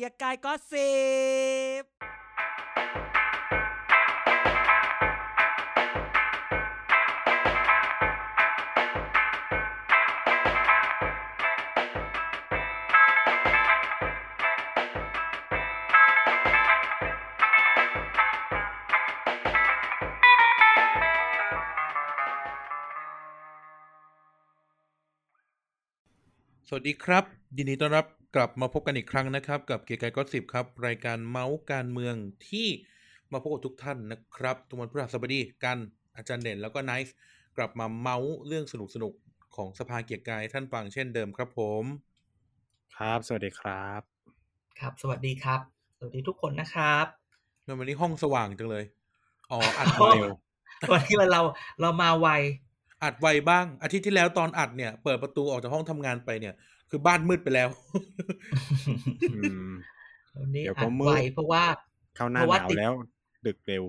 กียร์กายก็สิบสวัสดีครับ ยินดีต้อนรับ กลับมาพบกันอีกครั้งนะครับ กับเกียร์กายก็สิบครับ รายการเมาส์การเมืองที่มาพบกับทุกท่านนะครับทุกวันพฤหัสบดีกันอาจารย์เด่นแล้วก็ไนฟ์กลับมาเมาส์เรื่องสนุกสนุกๆของสภาเกียร์กายท่านฟังเช่นเดิมครับผม ครับ สวัสดีครับ ครับ สวัสดีครับ สวัสดีทุกคนนะครับแล้ววันนี้ห้องสว่างจังเลยอ๋ออัดห้ไวองวันนี้เราเรามาไวอัดไวบ้าง อาทิตย์ที่แล้วตอนอัดเนี่ย เปิดประตูออกจากห้องทำงานไปเนี่ย คือบ้านมืดไปแล้วอืมวันนี้เดี๋ยวก็อัดมืดไวเพราะว่าเข้าหน้าเพราะหว่านาวติดแล้ว ดึกเร็ว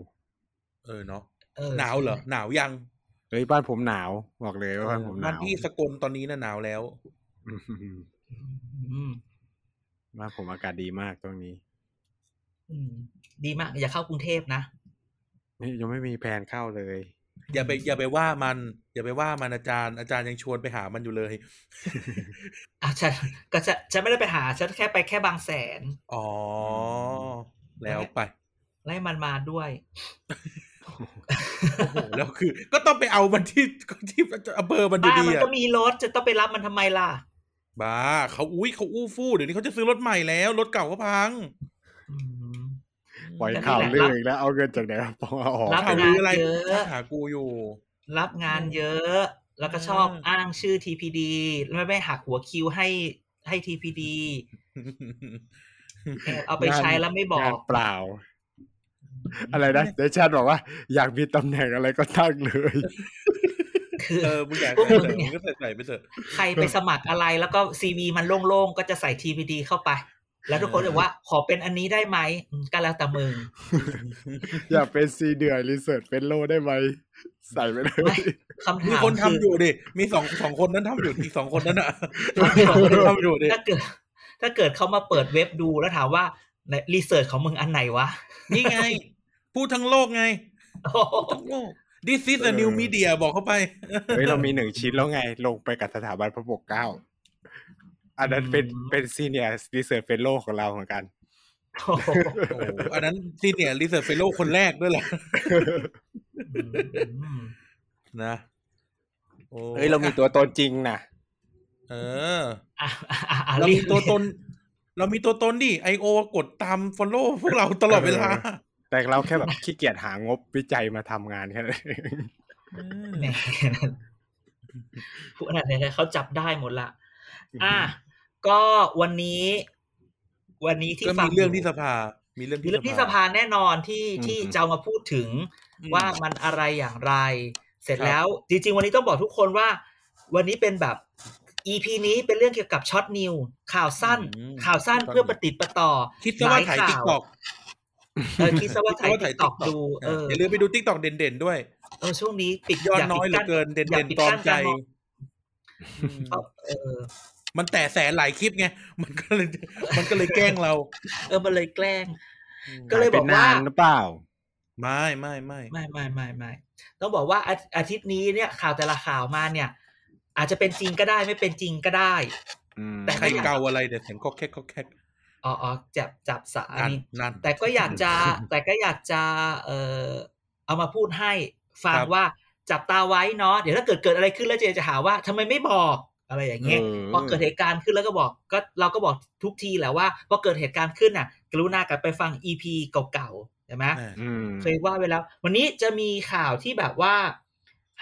เออเนาะเออหนาวเหรอหนาวยังเฮ้ยบ้านผมหนาวบอกเลยว่าบ้านผมหบ้านนาวพี่สกลตอนนี้น่ะหนาวแล้วอืมอืมบ้านผมอากาศดีมากตรงนี้อืมดีมาก อย่าเข้ากรุงเทพนะนี่ยังไม่มีแผนเข้าเลย อย่าไปอย่าไปว่ามัน อย่าไปว่ามันอาจารย์อาจารย์ยังชวนไปหามันอยู่เลยอะฉันก็จะฉันไม่ได้ไปหา ฉันแค่ไปแค่บางแสน อ๋อ แล้วไปไล่มันมาด้วยโอ้โหแล้วคือ ก็ต้องไปเอามันที่ที่อำเภอมันบ้าดีมันๆก็อะมีรถจะต้องไปรับมันทำไมล่ะ บ้าเขาอุ้ยเขาอู้ฟู่เดี๋ยวนี้เขาจะซื้อรถใหม่แล้ว รถเก่าก็พังอืม ปล่อยแต่ข่าวนี่ลืแหอละอีกแล้วเอาเงินจากไหนมาปองเอาออกรับข่าวงลืออะไรเยอะหากูอยู่ รับงานเยอะ แล้วก็ชอบอืมอ้างชื่อ TPD ไม่ไม่หักหัวคิวให้ให้ TPD เออเอาไปใช้แล้วไม่บองานกเปล่า อะไรนะเดชนบอกว่า อยากมีตำแหน่งอะไรก็ตั้งเลยคือเออมึงอยากพวกใส่มึงเสริเนี่มยก็ใส่ใส่ไปเถอะใครไปสมัครอะไรแล้วก็ซีวีมันโล่งๆ ก็จะใส่ TPD เข้าไป แล้วทุกคนบอกว่าขอเป็นอันนี้ได้ไหมอืมก็แล้วแต่มึงอยากเป็นซีเดือรีเสิร์ชเป็นโลได้ไหมใส่ไปเลไม่ยคำมีถามคนทำคืออยู่ดิมีสองสองคนนั้นทำอยู่อีกสองคนนั้นอะสองคนนั้นทำอยู่ดิถ้าเกิด ถ้าเกิดเขามาเปิดเว็บดูแล้วถามว่าในรีเสิร์ชของมึงอันไหนวะ นี่ไง พูดทั้งโลกไงพูดทั้งโลก This is a new media บอกเข้าไป เฮ้ย เรามีหนึ่งชิ้นแล้วไง ลงไปกับสถาบันพระปกเกล้า อันนั้นเป็นอืมเป็น senior research fellow ของเราเหมือนกันโอ้โหโอ้โหอันนั้น senior research fellow คนแรกด้วยแหละอืมนะโอ้เฮ้ย เรามีตัวตนจริงนะเอออะอะอะอะเรามีรีบตัวตน เรามีตัวตนดิ IO กดตาม follow พวกเราตลอดเวลา แต่เราแค่แบบขี้เกียจหางบวิจัยมาทำงานแค่นั้นเองแหมผู้อันนั้นเนี่ยเขาจับได้หมดละ อะ ก็วันนี้วันนี้ที่ก็ฟัมีงเรื่องที่สภา มีเรื่องมีที่เรื่องที่สภาแน่นอนที่ที่จะเอามาพูดถึงอืมว่ามันอะไรอย่างไร เสร็จครับแล้ว จริง ๆ วันนี้ต้องบอกทุกคนว่า วันนี้เป็นแบบ EP นี้เป็นเรื่องเกี่ยวกับช็อตนิวข่าวสั้นอืมข่าวสั้นเพื่อประติดประต่อคิดซะว่าถ่ายหลติ๊กตอกเออคิดซะว่าถ่ายติ๊กตอกดูเอออย่าลืมไปดูติ๊กตอกเด่นๆด้วยเออช่วงนี้ปิดยอดาน้อยปิเหลือเกินาเด่อย่านปิๆตอมใจกั้นการมองอืมเอาเออ มันแต่แสนหลายคลิปไง มันก็เลย มันก็เลยแกล้งเรา เออ มันเลยแกล้งอืมก็เลยบอกว่าหยไปนนหรือเปล่า ไม่ไม่ไม่ไม่ไม่ไม่ไม่ต้องบอกว่าอาอาทิตย์นี้เนี่ยข่าวแต่ละข่าวมาเนี่ย อาจจะเป็นจริงก็ได้ไม่เป็นจริงก็ได้อืมแต่ใครเกาอะไรเดี๋ยวเสียงก็แคกก็แคกอ๋ออ๋อจับจับสานั่นนี้นั่นแต่ก็อยากจะ แต่ก็อยากจะ เออเอามาพูดให้ฟังครับว่าจับตาไว้เนาะเดี๋ยวถ้าเกิดเกิดอะไรขึ้นแล้วเจจะหาว่าทำไมไม่บอก อะไรอย่างเงี้ยเออพอเกิดเหตุการณ์ขึ้นแล้วก็บอกก็เราก็บอกทุกทีแหละว่าพอเกิดเหตุการณ์ขึ้นน่ะ กรุณากลับไปฟังอีพีเก่าๆใช่ไหมอ่าอืมเคยว่าไปแล้ว วันนี้จะมีข่าวที่แบบว่า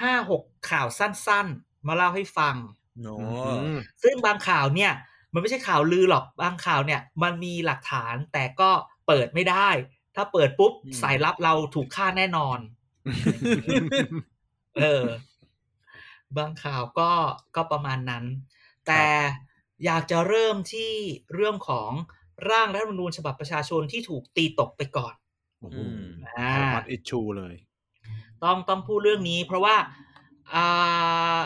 ห้าหกข่าวสั้นๆ มาเล่าให้ฟังโนอืมซึ่งบางข่าวเนี่ย มันไม่ใช่ข่าวลือหรอกบางข่าวเนี่ย มันมีหลักฐานแต่ก็เปิดไม่ได้ ถ้าเปิดปุ๊บสายลับเราถูกฆ่าแน่นอน เออ บางข่าวก็ก็ประมาณนั้น แต่อยากจะเริ่มที่เรื่องของร่างรัฐธรรมนูญฉบับประชาชนที่ถูกตีตกไปก่อนโอ้โหอืมอ่า hot issue เลย ต้องต้องพูดเรื่องนี้ เพราะว่าอ่า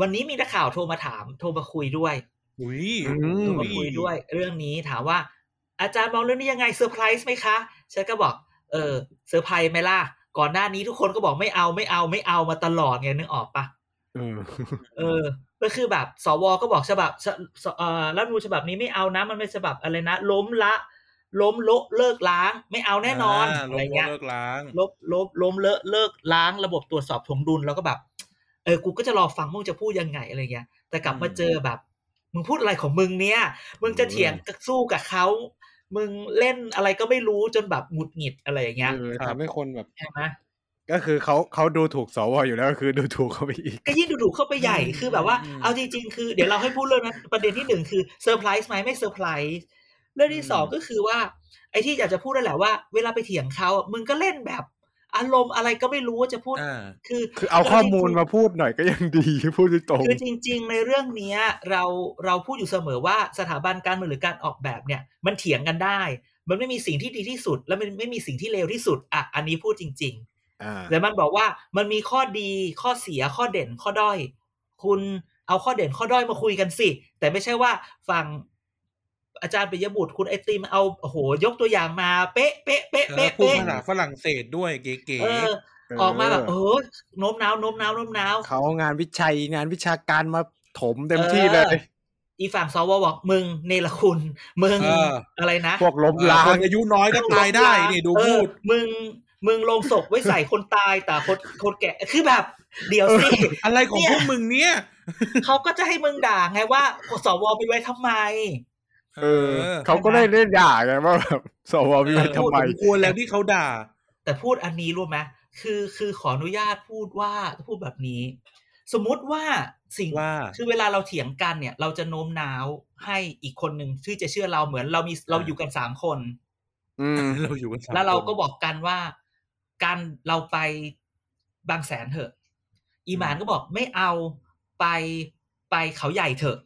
วันนี้มีนักข่าวโทรมาถาม โทรมาคุยด้วยอุ้ยอืมมาคุยด้วย เรื่องนี้ถามว่า อาจารย์มองเรื่องนี้ยังไงเซอร์ไพรส์ไหมคะฉันก็บอก เออเซอร์ไพรส์ไหมล่ะ ก่อนหน้านี้ทุกคนก็บอกไม่เอาไม่เอาไม่เอามาตลอดไงนึกออกปะเออเออก็คือแบบสวก็บอกฉบับฉฉเอ่อรัฐธรรมนูญฉบับนี้ไม่เอานะ มันเป็นฉบับอะไรนะ ล้มละ ล้มโละเลิกล้าง ไม่เอาแน่นอนาอะไรลงเงี้ยเลิกล้างลบลบล้มเลอะเลิกล้าง ระบบตรวจสอบถวงดุลแล้วก็แบบ เออกูก็จะรอฟังมึงจะพูดยังไงอะไรเงี้ยแต่กลับมาอืมเจอแบบ มึงพูดอะไรของมึงเนี่ย มึงจะเถียงสู้กับเขา มึงเล่นอะไรก็ไม่รู้จนแบบหงุดหงิดอะไรอย่างเงี้ยเออทำให้คนแบบใช่ไหมก็คือเขาเขาดูถูกสวอยู่แล้วก็คือดูถูกเขาไปอีกก็ยิ่งดูถูกเข้าไปใหญ่อืมคือแบบว่าอืมเอาจริง ๆ คือเดี๋ยวเราให้พูดเรื่องนั้นประเด็นที่หนึ่งคือเซอร์ไพรส์ไหมไม่เซอร์ไพรส์เรื่องที่สองก็คือว่า ไอ้ที่อยากจะพูดนั่นแหละว่าเวลาไปเถียงเขาอะมึงก็เล่นแบบ อารมณ์อะไรก็ไม่รู้ว่าจะพูดอ่าคือ คือเอาข้อมูลมาพูดหน่อยก็ยังดีพูดตรงคือจริง ๆ ในเรื่องเนี้ยเราเราพูดอยู่เสมอว่าสถาบันการเมืองหรือการออกแบบเนี่ย มันเถียงกันได้ มันไม่มีสิ่งที่ดีที่สุด และมันไม่มีสิ่งที่เลวที่สุดอะอันนี้พูดจริงๆอ่าแต่มันบอกว่ามันมีข้อดีข้อเสียข้อเด่นข้อด้อย คุณเอาข้อเด่นข้อด้อยมาคุยกันสิ แต่ไม่ใช่ว่าฝั่ง อาจารย์ปิยบุตรคุณไอติมเอาโอ้โหยกตัวอย่างมาเป๊ะเป๊ะเป๊ะแล้วเป๊ะพูดเป๊ะภาษาฝรั่งเศสด้วยเก๋เออออกมาแบบเออโน้มน้าวโน้มน้าวโน้มน้าวเขางานวิจัยงานวิชาการมาถมเต็มที่เลยอออีฝั่งสวบอกมึงเนรคุณมึงเอออะไรนะพวกล้มๆล้าคงนอายุน้อยก็ตายได้นี่ดูเออพูดมึงมึงลงศพไว้ใส่คนตายแต่คนคนแก่คือแบบ เดี๋ยวสิอะไรของพวกมึงเนี่ยเขาก็จะให้มึงด่าไงว่าสวไปไว้ทำไม เออเขาก็ได้เล่นด่าไงว่าแบบสวมีไว้พูทำดไมสมควรแล้วที่เขาด่า แต่พูดอันนี้รู้ไหมคือคือขออนุญาตพูดว่าพูดแบบนี้ สมมุติว่าสิ่งว่าคือเวลาเราเถียงกันเนี่ย เราจะโน้มน้าวให้อีกคนหนึ่งที่จะเชื่อเราเหมือนเรามีเราอยู่กันสามคน อืมเราอยู่กันสมแล้วเราก็คนบอกกันว่า การเราไปบางแสนเถอะ อีหมานก็บอกไม่เอาไปไปเขาใหญ่เถอะ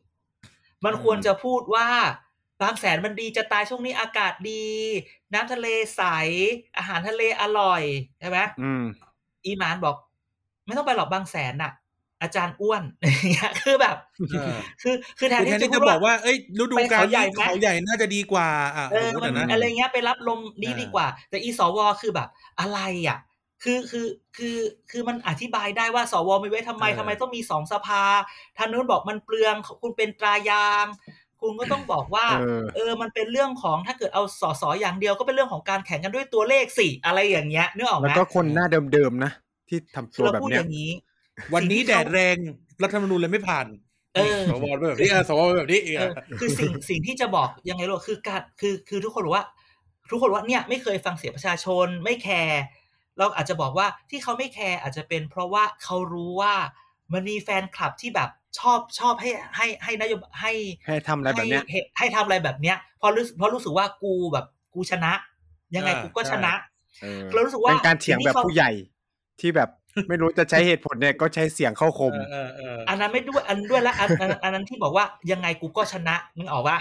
มันควรจะพูดว่า บางแสนมันดีจะตายช่วงนี้อากาศดี น้ำทะเลใส อาหารทะเลอร่อยใช่ไหมอืมอีหมานบอก ไม่ต้องไปหรอกบางแสนน่ะ อาจารย์อ้วนอย่างเงี้ยคือแบบเออคือคือแทนคือแทนที่ที่จะจะพูดบอกว่าเอ้ยฤดูกาลไปเขาใหญ่นี้ไหมเขาใหญ่น่าจะดีกว่าอะเออสมมติมันอะนะอะไรเงี้ยไปรับลมดีอ่าดีกว่า แต่อีสวคือแบบ อะไรอะคือคือคือคือมันอธิบายได้ว่าสวไม่ไว้ทำไมทำไมต้องมีสองสภาท่านนู้นบอกมันเปลืองคุณเป็นตรายาง คุณก็ต้องบอกว่าเออเออ มันเป็นเรื่องของถ้าเกิดเอาสอสออย่างเดียวก็เป็นเรื่องของการแข่งกันด้วยตัวเลขสิอะไรอย่างเงี้ยนึกออกไหแล้วมก็คนหน้าเดิมๆนะ ที่ทำคืตัอวเราแบบพูดเนี้อยย่างนี้วันนี้สิ่งแดที่ดเขาแรงรัฐธรรมนูญเลยไม่ผ่านเออสวแบบนี้เออสวแบบนี้อีกเออะอคือสิ่งสิ่งที่จะบอกยังไงรู้คือการคือคือทุกคนบอกว่า ทุกคนว่าเนี่ยไม่เคยฟังเสียงประชาชนไม่แคร์เราอาจจะบอกว่าที่เขาไม่แคร์อาจจะเป็นเพราะว่าเขารู้ว่ามันมีแฟนคลับที่แบบ ชอบชอบให้ให้ให้นโยบายให้ให้ทำอะไรแบบเนี้ยให้ให้ทำอะไรแบบเนี้ยเพราะรู้สึกเพราะรู้สึกว่ากูแบบกูชนะ ยังไงอ่ากูก็ใช่ชนะเออเรารู้สึกว่าเป็นการเถียงแบบสิ่ที่ขาผู้ใหญ่ที่แบบไม่รู้จะใช้เหตุผลเนี่ยก็ใช้เสียงเข้าคมเออเออเอออันนั้นไม่ด้วยอันด้วยละอันอันอันนั้นที่บอกว่ายังไงกูก็ชนะนึกออกป่ะ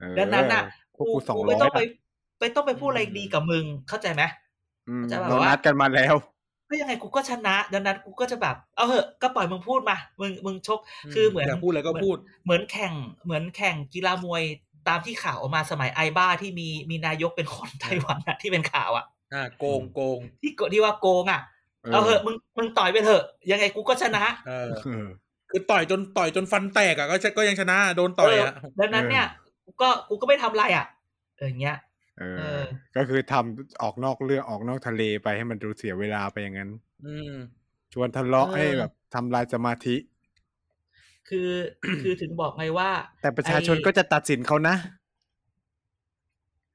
เออดังนั้นน่ะพวกกูสองร้ไม่อยต้องไปไปต้องไปพูดอะไรดีกับมึงเข้าใจไหมจะแบบเราว่านัดกันมาแล้ว ก็ยังไงกูก็ชนะ ดังนั้นกูก็จะแบบ เอาเหอะก็ปล่อยมึงพูดมา มึงมึงชก คือเหมือนยากพูดอะไรก็พูด เหมือนแข่ง เหมือนแข่งกีฬามวยตามที่ข่าวออกมาสมัยไอบ้าที่มีมีนายกเป็นคนไต้หวันอะที่เป็นข่าวอะอ่าโกงโกงที่โกที่ว่าโกงอะเออเอาเหอะมึงมึงต่อยไปเถอะ ยังไงกูก็ชนะเออเออคือต่อยจนต่อยจนฟันแตกอะก็ก็ยังชนะ โดนต่อยอะเออดังนั้นเนี่ยกูก็กูก็ไม่ทำอะไรอะเอออย่างเงี้ย เอเอออ ก็คือทำออกนอกเรื่องออกนอกทะเลไปให้มันดูเสียเวลาไปอย่างนั้น อืมชวนทะเลาะเออให้แบบทำลายสมาธิ คือคือถึงบอกไงว่า แต่ประชาชนไอ้ก็จะตัดสินเขานะ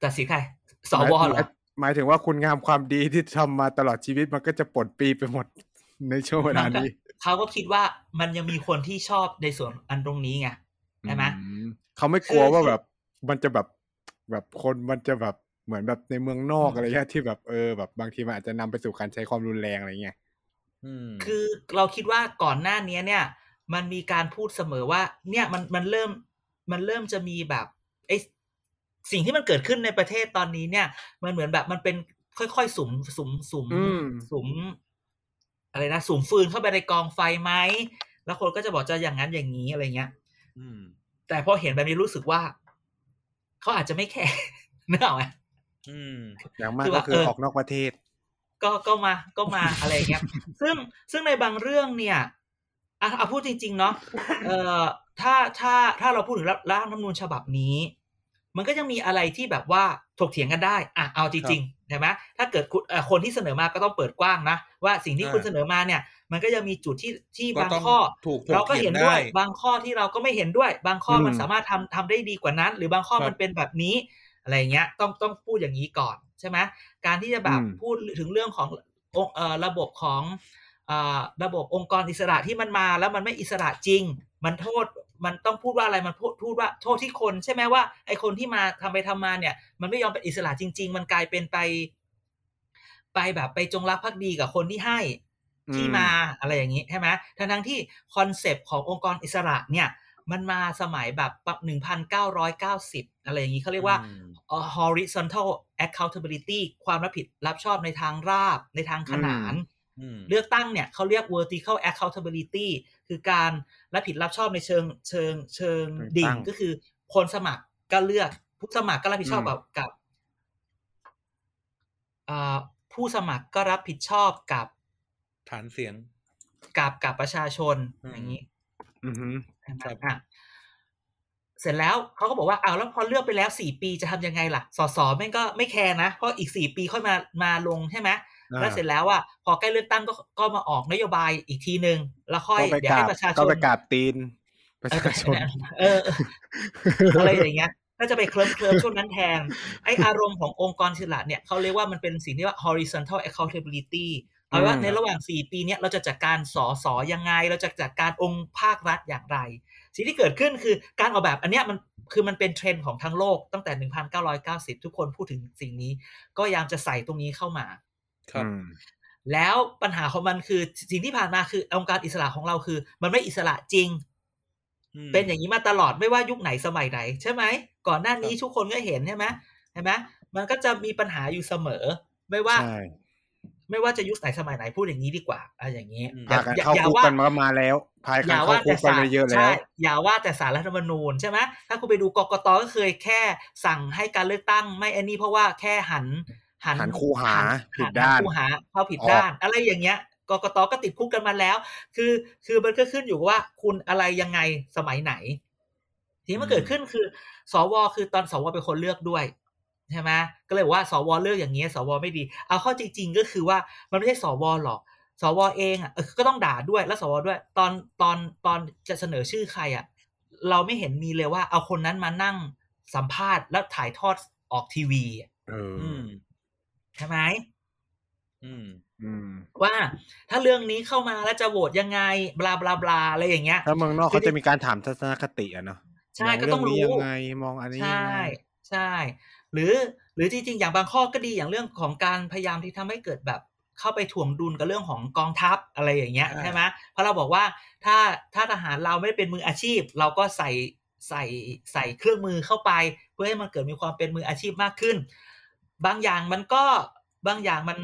ตัดสินใครสหมายวเหรอหมายถึงว่าคุณงามความดีที่ทำมาตลอดชีวิตมันก็จะปลดปลีไปหมดในช่วงเวลานี้เขาก็คิดว่ามันยังมีคนที่ชอบในส่วนอันตรงนี้ไงใช่ไหมอืมเขาไม่กลัวคือว่าแบบ มันจะแบบ แบบคนมันจะแบบเหมือนแบบในเมืองนอกอืมอะไรเงี้ยที่แบบเออแบบบางทีมันอาจจะนำไปสู่การใช้ความรุนแรงอะไรเงี้ยอืมคือเราคิดว่าก่อนหน้านี้เนี่ย มันมีการพูดเสมอว่า เนี่ยมันมันเริ่มมันเริ่มจะมีแบบไอสิ่งที่มันเกิดขึ้นในประเทศตอนนี้เนี่ย มันเหมือนแบบมันเป็นค่อยๆสุมสุมสุมอืมสุมอะไรนะสุมฟืนเข้าไปในกองไฟไหมแล้วคนก็จะบอกจะอย่างนั้นอย่างนี้อะไรเงี้ยอืมแต่พอเห็นแบบนี้รู้สึกว่า เขาอาจจะไม่แคร์นึกออกไหมอืมอย่างมากคือก็ว่าคือเออออกนอกประเทศ ก็ก็มาก็มาอะไรอย่างเงี้ย ซึ่งซึ่งในบางเรื่องเนี่ยอะเอาพูดจริง ๆ เนาะเอ่อถ้าถ้าถ้าเราพูดถึงร่างรัฐธรรมนูญฉบับนี้ มันก็ยังมีอะไรที่แบบว่าถกเถียงกันได้ อะเอาจริงๆ ใช่ไหมถ้าเกิดคุณเอ่อคนที่เสนอมาก็ต้องเปิดกว้างนะ ว่าสิ่งที่อ่าคุณเสนอมาเนี่ย มันก็ยังมีจุดที่ที่ก็บางต้องข้อถูกถกเราก็เห็นเถียงด้วยได้บางข้อที่เราก็ไม่เห็นด้วย บางข้ออมมันสามารถทำทำได้ดีกว่านั้น หรือบางข้อครับมันเป็นแบบนี้อะไรอย่างเงี้ยต้องต้องพูดอย่างนี้ก่อนใช่ไหมการที่จะแบบอืมพูดถึงเรื่องขององค์เอ่อระบบของอ่าระบบองค์กรอิสระที่มันมาแล้วมันไม่อิสระจริง มันโทษ มันต้องพูดว่าอะไรมันพูดพูดว่าโทษที่คนใช่ไหมว่าไอ้คนที่มาทำไปทำมาเนี่ย มันไม่ยอมเป็นอิสระจริง ๆ มันกลายเป็นไป ไปแบบไปจงรักภักดีกับคนที่ให้ที่มาอะไรอย่างนี้ใช่ไหมทั้งทั้งๆที่ concept ขององค์กรอิสระเนี่ย มันมาสมัยแบบปหนึ่งพันเก้าร้อยเก้าสิบอะไรอย่างนี้เขาเรียกว่าอืมเอ่อ horizontal accountability ความรับผิดรับชอบในทางราบในทางขนานอืม เลือกตั้งเนี่ยเขาเรียก vertical accountability คือการรับผิดรับชอบในเชิงเชิงเชิงเลือกตั้งดิ่งก็คือ คนสมัครก็เลือกผู้สมัครก็รับผิดชอบอืมกับกับเอ่อผู้สมัครก็รับผิดชอบกับฐานเสียง กับกับประชาชนอืมอย่างนี้อือฮึใช่ไหมครับอะเสร็จแล้วเขาก็บอกว่าอ้าวแล้วพอเลือกไปแล้วสี่ปีจะทำยังไงล่ะ สสแม่งก็ไม่แคร์นะ เพราะอีกสี่ปีค่อยมามาลงใช่ไหมอ่า แล้วเสร็จแล้วอะพอใกล้เลือกตั้งก็ก็มาออกนโยบายอีกทีหนึ่งแล้วค่อยก็ไปเดี๋ยวกราให้บประชาชก็นไปกราบตีนประเออชาชนเออเอออะไรอย่างเงี้ยก็จะไปเคลิ้มเคลิมช่วงนั้นแทนไออารมณ์ขององค์กรอิสระเนี่ยเขาเรียกว่ามันเป็นสิ่งที่ว่า horizontal accountability เอาว่าอืมในระหว่าง 4 ปีเนี้ยเราจะจัดการสอสอยังไง เราจะจัดการองค์ภาครัฐอย่างไร สิ่งที่เกิดขึ้นคือการออกแบบอันเนี้ยมันคือมันเป็นเทรนด์ของทั้งโลกตั้งแต่ 1990 ทุกคนพูดถึงสิ่งนี้ ก็พยายามจะใส่ตรงนี้เข้ามา ครับอืมแล้วปัญหาของมันคือสิ่งที่ผ่านมาคือองค์การอิสระของเราคือ มันไม่อิสระจริงอืมเป็นอย่างนี้มาตลอดไม่ว่ายุคไหนสมัยไหน ใช่ไหมก่อนหน้านี้ทุกคนก็เห็นใช่ไหมใช่ไหมมันก็จะมีปัญหาอยู่เสมอ ไม่ว่าใช่ไม่ว่าจะยุคไหนสมัยไหนพูดอย่างนี้ดีกว่าอะไรอย่างนี้อืมพากันเข้าคุกกันมาก็มาแล้วพายอกันย่าเข้าว่าคุแต่กกันศาลมาเยอะแล้ใช่วอย่าว่าแต่สารรัฐธรรมนูญใช่ไหมถ้าคุณไปดูกกตก็เคยแค่สั่งให้การเลือกตั้ง ไม่อันนี้เพราะว่าแค่หัน หันคูหาหัผิดหัด้านคูหาเข้าผิดออกด้าน อะไรอย่างเงี้ยกกตก็ติดคุกกันมาแล้ว คือคือมันก็ขึ้นอยู่ว่าคุณอะไรยังไงสมัยไหน ทีนี้มันเกิดขึ้นคือ สวคือตอนสวเป็นคนเลือกด้วยใช่ไหมก็เลยบอกว่าสวเลือกอย่างเงี้ยสวไม่ดี เอาเข้าจริง ๆ ก็คือว่ามันไม่ใช่สวหรอก สวเองอะเออก็ต้องด่าด้วยแล้วสวด้วย ตอนตอนตอนจะเสนอชื่อใครอะ เราไม่เห็นมีเลยว่า เอาคนนั้นมานั่งสัมภาษณ์แล้วถ่ายทอดออกทีวีอะเอออืม ใช่ไหมอืมอืมว่าถ้าเรื่องนี้เข้ามาแล้วจะโหวตยังไง บลาบลาบลาอะไรอย่างเงี้ย ถ้าเมืองนอกเขาจะมีการถามทัศนคติอะเนาะใช่มก็ต้องเนี้รู้ยังไงมองอันนี้ยังใช่ไงใช่ หรือหรือจริงๆอย่างบางข้อก็ดีอย่างเรื่องของการพยายามที่ทำให้เกิดแบบเข้าไปถ่วงดุลกับเรื่องของกองทัพอะไรอย่างเงี้ยอ่าใช่ไหมเพราะเราบอกว่าถ้าถ้าทหารเราไม่ได้เป็นมืออาชีพ เราก็ใส่ใส่ใส่เครื่องมือเข้าไป เพื่อให้มันเกิดมีความเป็นมืออาชีพมากขึ้น บางอย่างมันก็บางอย่างมัน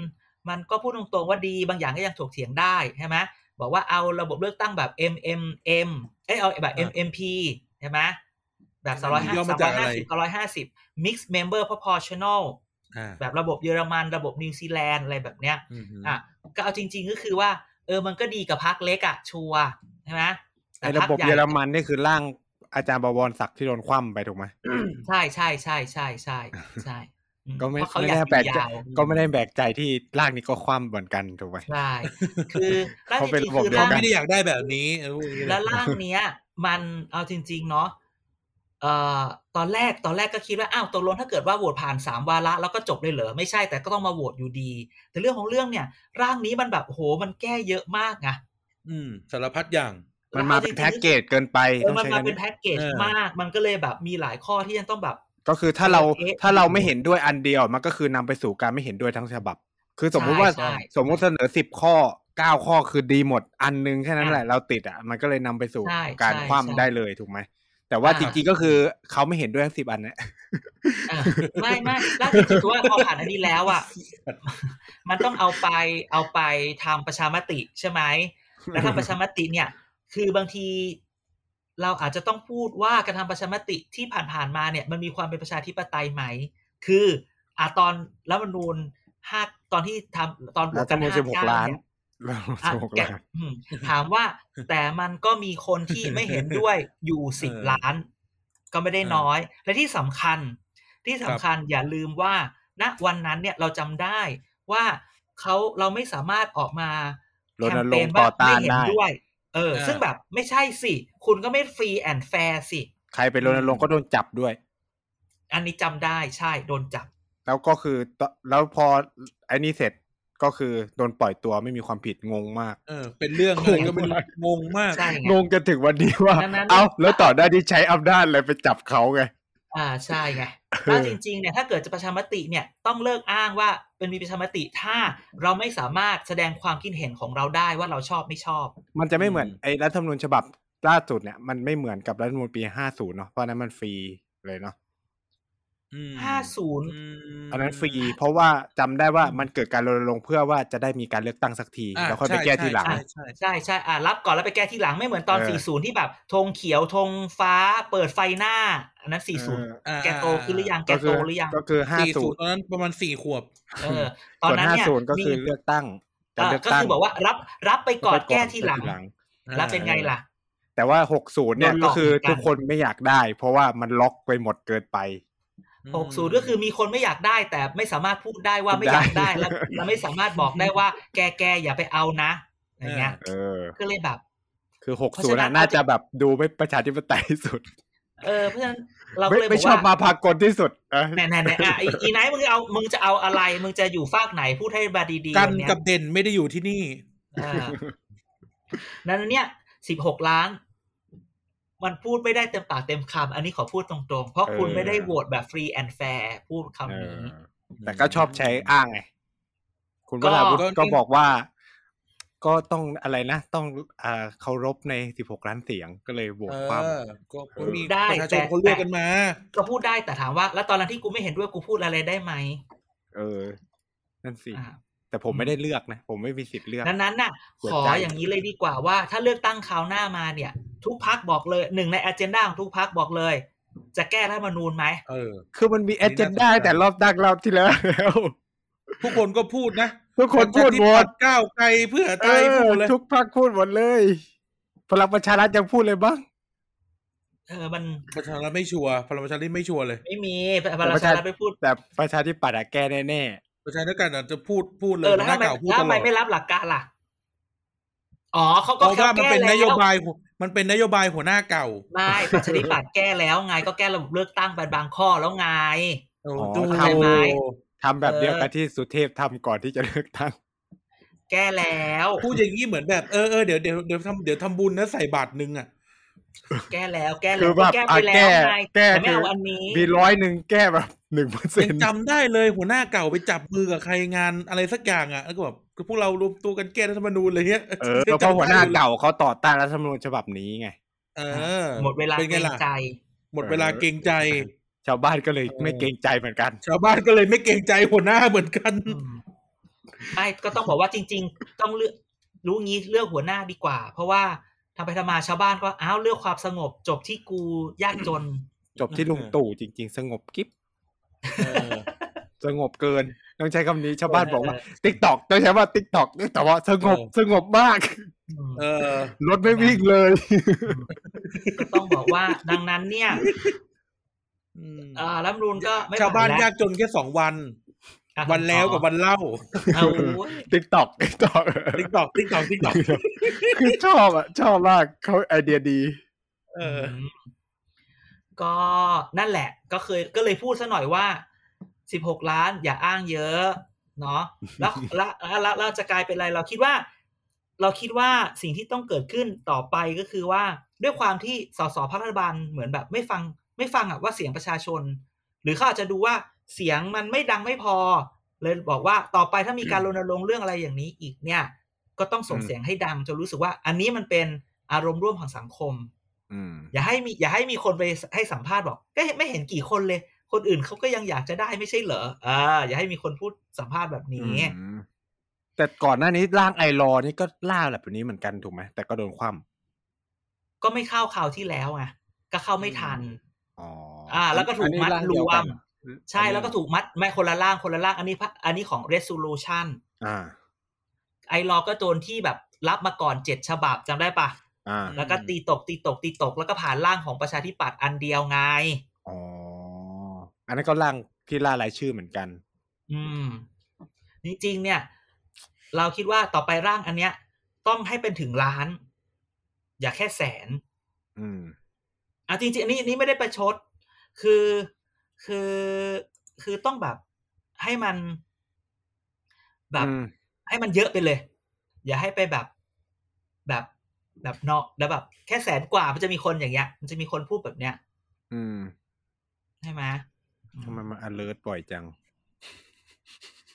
มันก็พูดตรงๆว่าดีบางอย่างก็ยังถกเถียงได้ใช่ไหมบอกว่าเอาระบบเลือกตั้งแบบ MMM เอ้ยเอาแบบอ่า MMP ใช่ไหมแบบสองร้อยห้าย่อสมาองจาร้กอยอะไรห้าสิบร้อยห้าสิบ mixed member proportional อ่าแบบระบบเยอรมันระบบนิวซีแลนด์อะไรแบบเนี้ยอืมฮึอะก็เอาจริง ๆ ก็คือว่า เออมันก็ดีกับพักเล็กอะชัวร์ใช่ไหมแต่ไอ้ระพคบบใหญ่เยอรมันนี่คือร่างอาจารย์บวรศักดิ์ที่โดนคว่ำไปถูกไหมใช่ใช่ใช่ใช่ใช่ใช่อื ก็ไม่เพราะเขาไม่อยากได้แปลกอยู่ใจยาวก็ไม่ได้แบกใจที่ร่างนี้ก็คว่ำเหมือนกันถูกไหมใช่คือร่างเขาจเป็นริงระบบๆคือเดียวร่างกันไม่ได้อยากได้แบบนี้เออพูดอย่างนี้เลยแล้วร่างเนี้ย มันเอาจริง ๆ เนาะเอ่อตอนแรกตอนแรกก็คิดว่าอ้าวตกลงถ้าเกิดว่าโหวตผ่านสามวาระแล้วก็จบเลยเหรอไม่ใช่แต่ก็ต้องมาโหวตอยู่ดี แต่เรื่องของเรื่องเนี่ย ร่างนี้มันแบบโหมันแก้เยอะมากไงอืมสารพัดอย่างมันมาเป็นแพ็กเกจเกินไปเอต้อองมันใช้มากันเป็นแพ็กเกจเออมาก มันก็เลยแบบมีหลายข้อที่ยังต้องแบบ ก็คือถ้าเราเอ๊ะถ้าเราไม่เห็นด้วยอันเดียวมันก็คือนำไปสู่การไม่เห็นด้วยทั้งฉบับ คือสมมุติว่าใช่ใช่สมมุติเสนอสิบข้อเก้าข้อคือดีหมดอันนึงแค่นั้นแหละเราติดอะมันก็เลยนำไปสู่ใช่การใช่คว่ำใช่ได้เลยถูกไหมแต่ว่าอ่าจริงๆก็คือเขาไม่เห็นด้วยทั้งสิบอันเนี่ยเออไม่ไม่แล้วจริงๆคือว่าพอผ่านอันนี้แล้วอะมันต้องเอาไปเอาไปทำประชามติใช่ไหมแล้วทำประชามติเนี่ย คือบางที เราอาจจะต้องพูดว่าการทำประชามติที่ผ่านๆมาเนี่ยมันมีความเป็นประชาธิปไตยไหม คืออะตอนรัฐธรรมนูญห้าตอนที่ทำตอนบวรักฐธรกัรนมนูญห้าสิบหกเก้าล้านเนี่ยแล้วอะสิบหกแกล้านอืมถามว่าแต่มันก็มีคนที่ไม่เห็นด้วยอยู่สิบเออล้าน ก็ไม่ได้น้อย และที่สำคัญที่สำคัญอย่าลืมว่า ณวันนั้นเนี่ยเราจำได้ว่าเขาเราไม่สามารถออกมารณแคมรเปงญค์ต่ว่าอต้าไม่นเห็นได้ด้วย เอออ่าซึ่งแบบไม่ใช่สิ คุณก็ไม่ฟรีแอนด์แฟร์สิ ใครไปรณรงค์ก็โดนจับด้วย อันนี้จำได้ใช่โดนจับ แล้วก็คือตแล้วพอไอ้นี่เสร็จก็คือโดนปล่อยตัวไม่มีความผิดงงมาก เออ เป็นเรื่องอะไรก็ไม่รู้งงมากใช่ไงงงจนถึงวันนี้ว่าดังนั้นเอ้าแล้วต่อได้ที่ใช้อำนาจอะไรไปจับเขาไง อ่าใช่ไงเออแล้วจริงๆเนี่ยถ้าเกิดจะประชามติเนี่ยต้องเลิกอ้างว่า เป็นมีประชามติถ้าเราไม่สามารถแสดงความคิดเห็นของเราได้ว่าเราชอบไม่ชอบ มันจะไม่เหมือนอืมไอ้รัฐธรรมนูญฉบับล่าสุดเนี่ยมันไม่เหมือนกับรัฐธรรมนูญปีห้าศูนย์เนาะเพราะอันนั้นมันฟรีเลยเนาะอืม ห้าศูนย์มอันนั้นฟรี เพราะว่าจำได้ว่ามันเกิดการรณรงค์เพื่อว่าจะได้มีการเลือกตั้งสักทีอะแล้วค่อยไปแก้ทีหลังใช่ใช่ใช่ใช่อ่ารับก่อนแล้วไปแก้ที่หลังไม่เหมือนตอนเออ40 ที่แบบธงเขียวธงฟ้าเปิดไฟหน้า อันนั้นเออ40อ่าแกโตขึ้นหรือยังแกก็โตคือหรือยังก็คือห้าสี่ศูศูนนย์ย์ตอนนั้นประมาณสี่ขวบเออตอนส่วนนั้นห้าเนี่ยศูนย์ก็มีคือเลือกตั้งการอ่าเลือกก็ตั้งคือบอกว่ารับรับไปก่อนแก้ที่หลังแล้วเป็นไงล่ะ แต่ว่าหกศูนย์เนี่ยโดนหลก็อกคือเหมือนกันทุกคนไม่อยากได้ เพราะว่ามันล็อกไปหมดเกินไป 60ก็คือมีคนไม่อยากได้ แต่ไม่สามารถพูดได้ว่าพูดไม่อยากได้ได้แล้วแล้วไม่สามารถบอกได้ว่า แกแกอย่าไปเอานะอย่างเงี้ยเออก็เลยแบบ คือหกเพราะศูฉะนย์นั้นน่าจะแบบดูไม่ประชาธิปไตยที่สุด เออเพราะฉะนั้นเราไม่ก็เลยบไม่อกชอบมาว่าพากลที่สุดเออแน่แน่แน่อะอีอีไนท์มึงจะเอามึงจะเอาอะไร มึงจะอยู่ฟากไหนพูดให้บาดีๆกันวันเนี้ยกับเด่นไม่ได้อยู่ที่นี่อ่านั้นเนี่ยสิบหกล้าน มันพูดไม่ได้เต็มปากเต็มคำอันนี้ขอพูดตรงๆ เพราะคุณไม่ได้โหวตแบบ free and fair พูดคำเอนี้อแต่ก็ชอบใช้อ้างไง คุณก็วราวุธก็ก็บอกว่า ก็ต้องอะไรนะ ต้องอ่าเคารพในสิบหกล้านเสียงก็เลยโหวตเอความอก็ก็มีได้ประชาชแต่นเขาเลือกกันมา ก็พูดได้แต่ถามว่า แล้วตอนนั้นที่กูไม่เห็นด้วยกูพูดอะไรได้ไหมเออนั่นสิอ่า แต่ผมไม่ได้เลือกนะ ผมไม่มีสิทธิ์เลือกนั้นนั้นน่ะเสียขอใจอย่างนี้เลยดีกว่าว่า ถ้าเลือกตั้งคราวหน้ามาเนี่ย ทุกพักบอกเลยหนึ่งในอ g e n d a ของทุกพักบอกเลย จะแก้รัฐธรรมนูญไหมเออ คือมันมีอัเอนนี้เจนน่าสนใจได้แต่รอบดักรอบที่แล้วแล้วทุกคนก็พูดนะทุกคนพูดหมดประชาธิปัตย์ก้าวไกลเพื่อไทยเอพูอดเลยทุกพรรคพูดหมดเลยพลังประชารัฐยังพูดเลยบ้างเออมันประชารัฐไม่ชัวร์พลังประชารัฐไม่ชัวร์เลย ไม่มีพลังประชารัฐไปพูดแต่ประชาธิปัตย์อะแก้แน่ ประชาธิปัตย์อาจจะพูดพูดเลเอยอแล้วหน้าทำไมเก่าพูดแล้วตทำลไมอดไม่รับหลักการล่ะ อ๋อเขาเพก็ราะว่ามันเป็นแก้นโยแล้วบายหัวมันเป็นนโยบายหัวหน้าเก่าไม่ประชาธิปัตย์แก้แล้วไงก็แก้ระบบเลือกตั้งไปบางข้อแล้วไงโอ้อ๋อดูทำไหมๆทำแบบเดียวเออกับที่สุเทพทำก่อนที่จะเลือกตั้ง แก้แล้วพูดอย่างนี้เหมือนแบบเออเออเดี๋ยวเดี๋ยวเดี๋ยวทำเดี๋ยวทำบุญนะใส่บาทหนึ่งอะ แก้แล้วแก้คืแล้อวแบบแก้อะไปแล้แก้วไงแก้แต่ไม่คือเอาอันนี้มีร้อยหนึ่งแก้แบบหนึ่งเปอร์เซ็นยังต์จำได้เลยหัวหน้าเก่าไปจับมือกับใครงานอะไรสักอย่างอะแล้วก็แบบพวกเรารวมตัวกันแก้รัฐธรรมนูญอะไรเงี้ยเออเพราะหัวหน้าเก่าเขาต่อต้านรัฐธรรมนูญฉบับนี้ไงเออ หมดเวลาเป็นเกไงรงล่ะใจ หมดเวลาเกรงใจ ชาวบ้านก็เลยเออไม่เกรงใจเหมือนกัน ชาวบ้านก็เลยไม่เกรงใจหัวหน้าเหมือนกันอืมไม่ก็ต้องบอกว่าจริง ๆ ต้องเลือกรู้งี้เลือกหัวหน้าดีกว่า เพราะว่า ทำไปทำมาชาวบ้านก็อ้าวเลือกความสงบ จบที่กูยากจน จบที่ลุงตู่จริง ๆ สงบกิ๊บเออสงบเกินต้องใช้คำนี้ชาวบ้านบอกว่าเออติ๊กตอกต้องใช้ว่าติ๊กตอกแต่ว่าสงบเออสงบมากอืมเออรถไม่วิ่งเลย ก็ต้องบอกว่า ดังนั้นเนี่ยอืมเอ่อรัฐธรรมนูญก็ไม่ชาวบ้านผ่ยากจนแค่สองวันอะ วันแล้วกับวันเล่าเอาโว้ยติ๊กตอกติ๊กตอกติ๊กตอกติ๊กตอกติ๊กตอกคือชอบอะ ชอบมากเขาไอเดียดี เออมก็นั่นแหละ ก็เคยก็เลยพูดซะหน่อยว่าสิบหกล้านอย่าอ้างเยอะ เนาะแล้วแล้วแล้วแล้วจะกลายเป็นอะไร เราคิดว่า เราคิดว่าสิ่งที่ต้องเกิดขึ้นต่อไปก็คือว่า ด้วยความที่สสพรรครัฐบาลเหมือนแบบไม่ฟัง ไม่ฟังอะว่าเสียงประชาชน หรือเขาอาจจะดูว่า เสียงมันไม่ดังไม่พอ เลยบอกว่าต่อไปถ้ามีการรณรงค์เรื่องอะไรอย่างนี้อีกเนี่ย ก็ต้องส่งอืมเสียงให้ดังจนรู้สึกว่า อันนี้มันเป็นอารมณ์ร่วมของสังคมอืมอย่าให้มีอย่าให้มีคนไปให้สัมภาษณ์บอกก็ไม่เห็นกี่คนเลย คนอื่นเขาก็ยังอยากจะได้ไม่ใช่เหรออ่าอย่าให้มีคนพูดสัมภาษณ์แบบนี้อืมแต่ก่อนหน้านี้ร่างไอรอว์นี่ก็ล่าแบบนี้เหมือนกันถูกไหมแต่ก็โดนคว่ก็ไม่เข้าคราวที่แล้วไงก็เข้าไม่ทันอ๋ออ่า แล้วก็ถูกมัดอันนี้รร่างเดียววกัมน ใช่แล้วก็ถูกมัดไม่คนละล่างคนละล่าง อันนี้พะอันนี้ของ resolution อ่าไอรอก็โดนที่แบบรับมาก่อนเจ็ดฉบับจำได้ปะอ่า แล้วก็ตีตกตีตกตีตกแล้วก็ผ่านร่างของประชาธิปัตย์อันเดียวไงอ๋ออันนั้นก็ร่างที่ล่ารายชื่อเหมือนกัน อืมจริงๆเนี่ย เราคิดว่าต่อไปร่างอันเนี้ย ต้องให้เป็นถึงล้าน อย่าแค่แสน อืมอะจริงๆอันนี้อันนี้ไม่ได้ประชด คือ คือคือต้องแบบให้มัน แบบอืมให้มันเยอะไปเลย อย่าให้ไปแบบแบบแบบเนาะแล้วแบบ แค่แสนกว่ามันจะมีคนอย่างเงี้ย มันจะมีคนพูดแบบเนี้ย อืมใช่ไหมทำไมมัน alert บ่อยจัง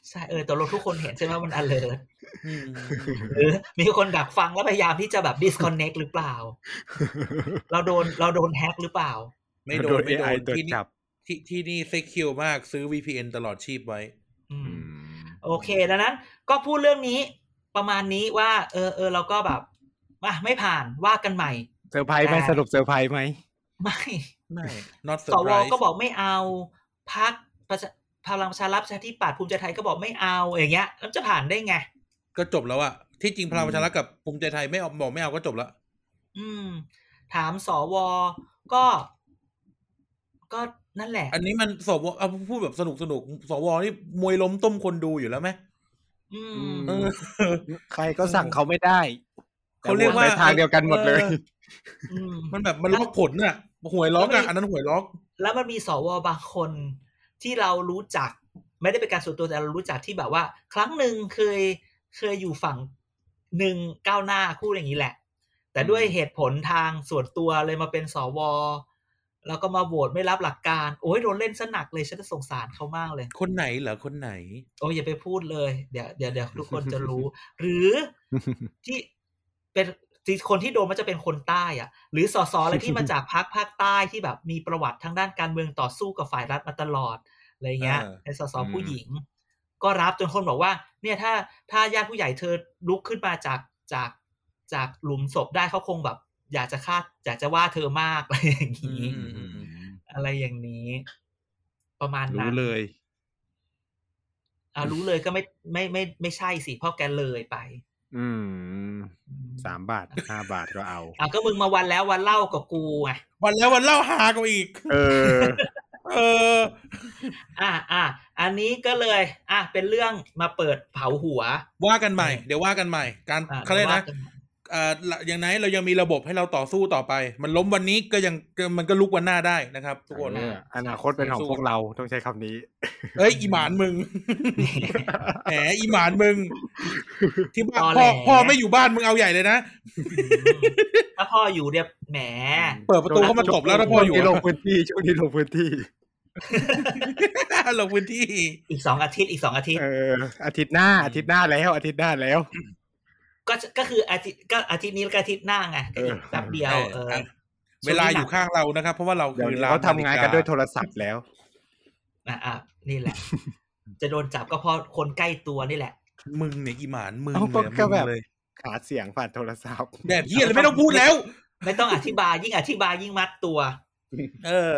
ใช่เออตัวเราทุกคนเห็นใช่ไหมมัน alert อืมหรือมีคนดักฟังแล้วพยายามที่จะแบบ disconnect หรือเปล่า เราโดนเราโดนแฮ็กหรือเปล่า ไม่โดนไม่โด AI นตรวจที่นี่จับ ที่ที่นี่ secureมากซื้อ VPN ตลอดชีพไว้อือืมมโอเค ดังนั้นก็พูดเรื่องนี้ประมาณนี้ว่า เออเออเราก็แบบอะไม่ผ่านว่ากันใหม่เซอร์ไพรส์ไหมแต่สรุปเซอร์ไพรส์ไหม ไม่ไม่ not surprise สวก็บอกไม่เอาพักประชาพลังประชารัฐประชาธิปัตย์ภูมิใจไทยก็บอกไม่เอาอย่างเงี้ยแล้วจะผ่านได้ไง ก็จบแล้วอะที่จริงพลังประชารัฐกับภูมิใจไทยไม่เอาบอกไม่เอาก็จบแล้วอืม ถามสวก็ ก็ นั่นแหละ อันนี้มันสวเอาพูดแบบสนุกสนุกสวนี่มวยล้มต้มคนดูอยู่แล้วไหมอืมเออใครก็สั่งเขาไม่ได้เขาเรียกว่าแต่โหตไปทางเดียวกันหมดเลยอออืมมันแบบมันล็อกผลน่ะหวยล็อกแล้วอะมีอันนั้นหวยล็อก แล้วมันมีสวบางคนที่เรารู้จัก ไม่ได้เป็นการส่วนตัวแต่เรารู้จักที่แบบว่า ครั้งหนึ่งเคยเคยอยู่ฝั่งหนึ่งก้าวหน้าคู่อย่างนี้แหละ แต่ด้วยเหตุผลทางส่วนตัวเลยมาเป็นสว แล้วก็มาโหวตไม่รับหลักการ โอ้ยโดนเล่นซะหนักเลยฉันจะสงสารเขามากเลย คนไหนเหรอคนไหน โอ้ยอย่าไปพูดเลย เดี๋ยวเดี๋ยวเดี๋ยวทุกคนจะรู้ หรือที่เป็นที่คนที่โดนมันจะเป็นคนใต้อะหรือสสอะไรที่มาจากภาคภาคใต้ที่แบบมีประวัติทางด้านการเมืองต่อสู้กับฝ่ายรัฐมาตลอดอะไรเงี้ยเออเป็นสสอืมผู้หญิง ก็รับจนคนบอกว่า เนี่ยถ้าถ้าญาติผู้ใหญ่เธอลุกขึ้นมาจากจากจากหลุมศพได้เขาคงแบบ อยากจะฆ่าอยากจะว่าเธอมากอะไรอย่างนี้อืมอืมอืมอะไรอย่างนี้ ประมาณรู้นั้นเลยอ่ารู้เลยก็ไม่ไม่ไม่ไม่ใช่สิเพราะแกเลยไป อืมสามบาทห้าบาทก็เอาอะก็มึงมาวันแล้ววันเล่ากับกูไงวันแล้ววันเล่าหากันอีก เออ เออ อะอะอันนี้ก็เลย อะเป็นเรื่องมาเปิดเผาหัว ว่ากันใหม่ เดี๋ยวว่ากันใหม่ การอะเขาเรียกนะดี๋วว่กัเอ่ออย่างไหนเรายังมีระบบให้เราต่อสู้ต่อไป มันล้มวันนี้ก็ยังมันก็ลุกวันหน้าได้นะครับ ทุกคนเอออนาคตเป็นของพวกเราต้องใช้คำนี้ เอ้ยอีหมานมึงแหมอีหมานมึง ที่บ้านตอแหลพ่อพ่อไม่อยู่บ้านมึงเอาใหญ่เลยนะถ้าพ่ออยู่เนี่ยแหม เปิดประตูเข้ามาตบแล้วถ้าพ่ออยู่ช่วงนี้ลอะงพื้นที่ช่วงนี้ลงพื้นที่ลงพื้นที่อีกสองอาทิตย์อีกสองอาทิตย์เอออาทิตย์หน้าอาทิตย์หน้าแล้วอาทิตย์หน้าแล้ว ก็ก็คืออาทิตย์ก็อาทิตย์นี้แล้วก็อาทิตย์หน้าไงก็อีกเออแป๊บเดียวเออเออเวลาอยู่ข้างเรานะครับ เพราะว่าเราเดี๋ยวคือนี้รเขาทำงานกันด้วยโทรศัพท์แล้วอะอะนี่แหละ จะโดนจับก็เพราะคนใกล้ตัวนี่แหละ มึงเนี่ยอีหมานมึงเอ้าเลยก็แบบมึงเลยหาเสียงผ่านโทรศัพท์แบบเฮียเลยไม่ต้องพูดแล้ว ไม่ต้องอธิบายยิ่งอธิบายยิ่งมัดตัว เออ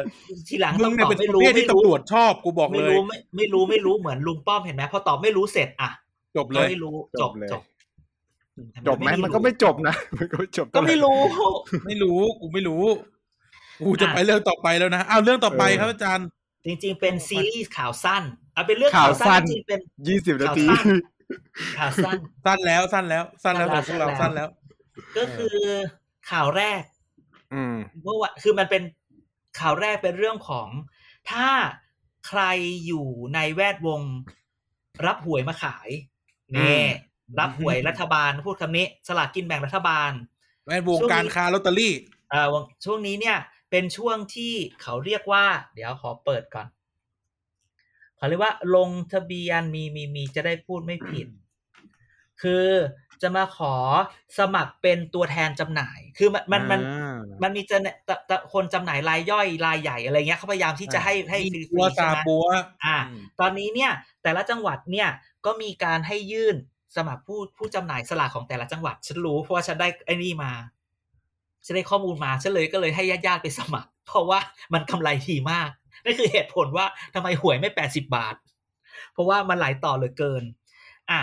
ทีหลังมึต้องงเนี่ตยอบเป็นไม่ประรู้เภทไม่ที่รู้ตำรวจชอบกูบอกไม่เลยรู้ไม่ไม่รู้ไม่รู้เหมือนลุงป้อมเห็นไหมพอตอบไม่รู้เสร็จอะจบเลก็ยไม่รู้จจบบเลยจบ จบไหมมันก็ไม่จบนะมันก็ไม่จบก็ไม่รู้ ไม่รู้กูไม่รู้กูจะอะไปเรื่องต่อไปแล้วนะอ้าวเรื่องต่อไปเออครับอาจารย์ จริง ๆ เป็นซีรีส์ข่าวสั้นเอาเป็นเรื่องข่าข่าววสั้สั้นนจริงๆเป็นยี่สิบนาทีข่าวสั้นข่าวสั้นสั้นแล้วสั้นแล้วสั้นแล้วสั้ของนพวกแล้วเราสั้สั้นนแล้แล้ววก็คือข่าวแรก อืมเมื่อวันคือมันเป็นข่าวแรกเป็นเรื่องของ ถ้าใครอยู่ในแวดวงรับหวยมาขายอืนี่ม รับหวยรัฐบาลพูดคำนี้ สลากกินแบ่งรัฐบาลแวดวงช่วงนี้การค้าลอตเตอรี่เอ่อช่วงนี้เนี่ย เป็นช่วงที่เขาเรียกว่า เดี๋ยวขอเปิดก่อนเขาเรียกว่าลงทะเบียนมีมีมีจะได้พูดไม่ผิด คือจะมาขอสมัครเป็นตัวแทนจำหน่าย คือมันมันมันอ่ามันมีจะตะตะคนจำหน่ายรายย่อยรายใหญ่อะไรเงี้ยเขาพยายามที่จะให้ให้ฟรีปัวๆใช่ซาไหมปัวอ่าอืมตอนนี้เนี่ย แต่ละจังหวัดเนี่ยก็มีการให้ยื่น สมัครผู้ผู้จำหน่ายสลากของแต่ละจังหวัด ฉันรู้เพราะว่าฉันได้ไอ้นี่มาฉันได้ข้อมูลมาฉันเลยก็เลยให้ญาติๆไปสมัคร เพราะว่ามันกำไรทีมากนั่นคือเหตุผลว่าทำไมหวยไม่แปดสิบบาท เพราะว่ามันหลายต่อเหลือเกิน อะ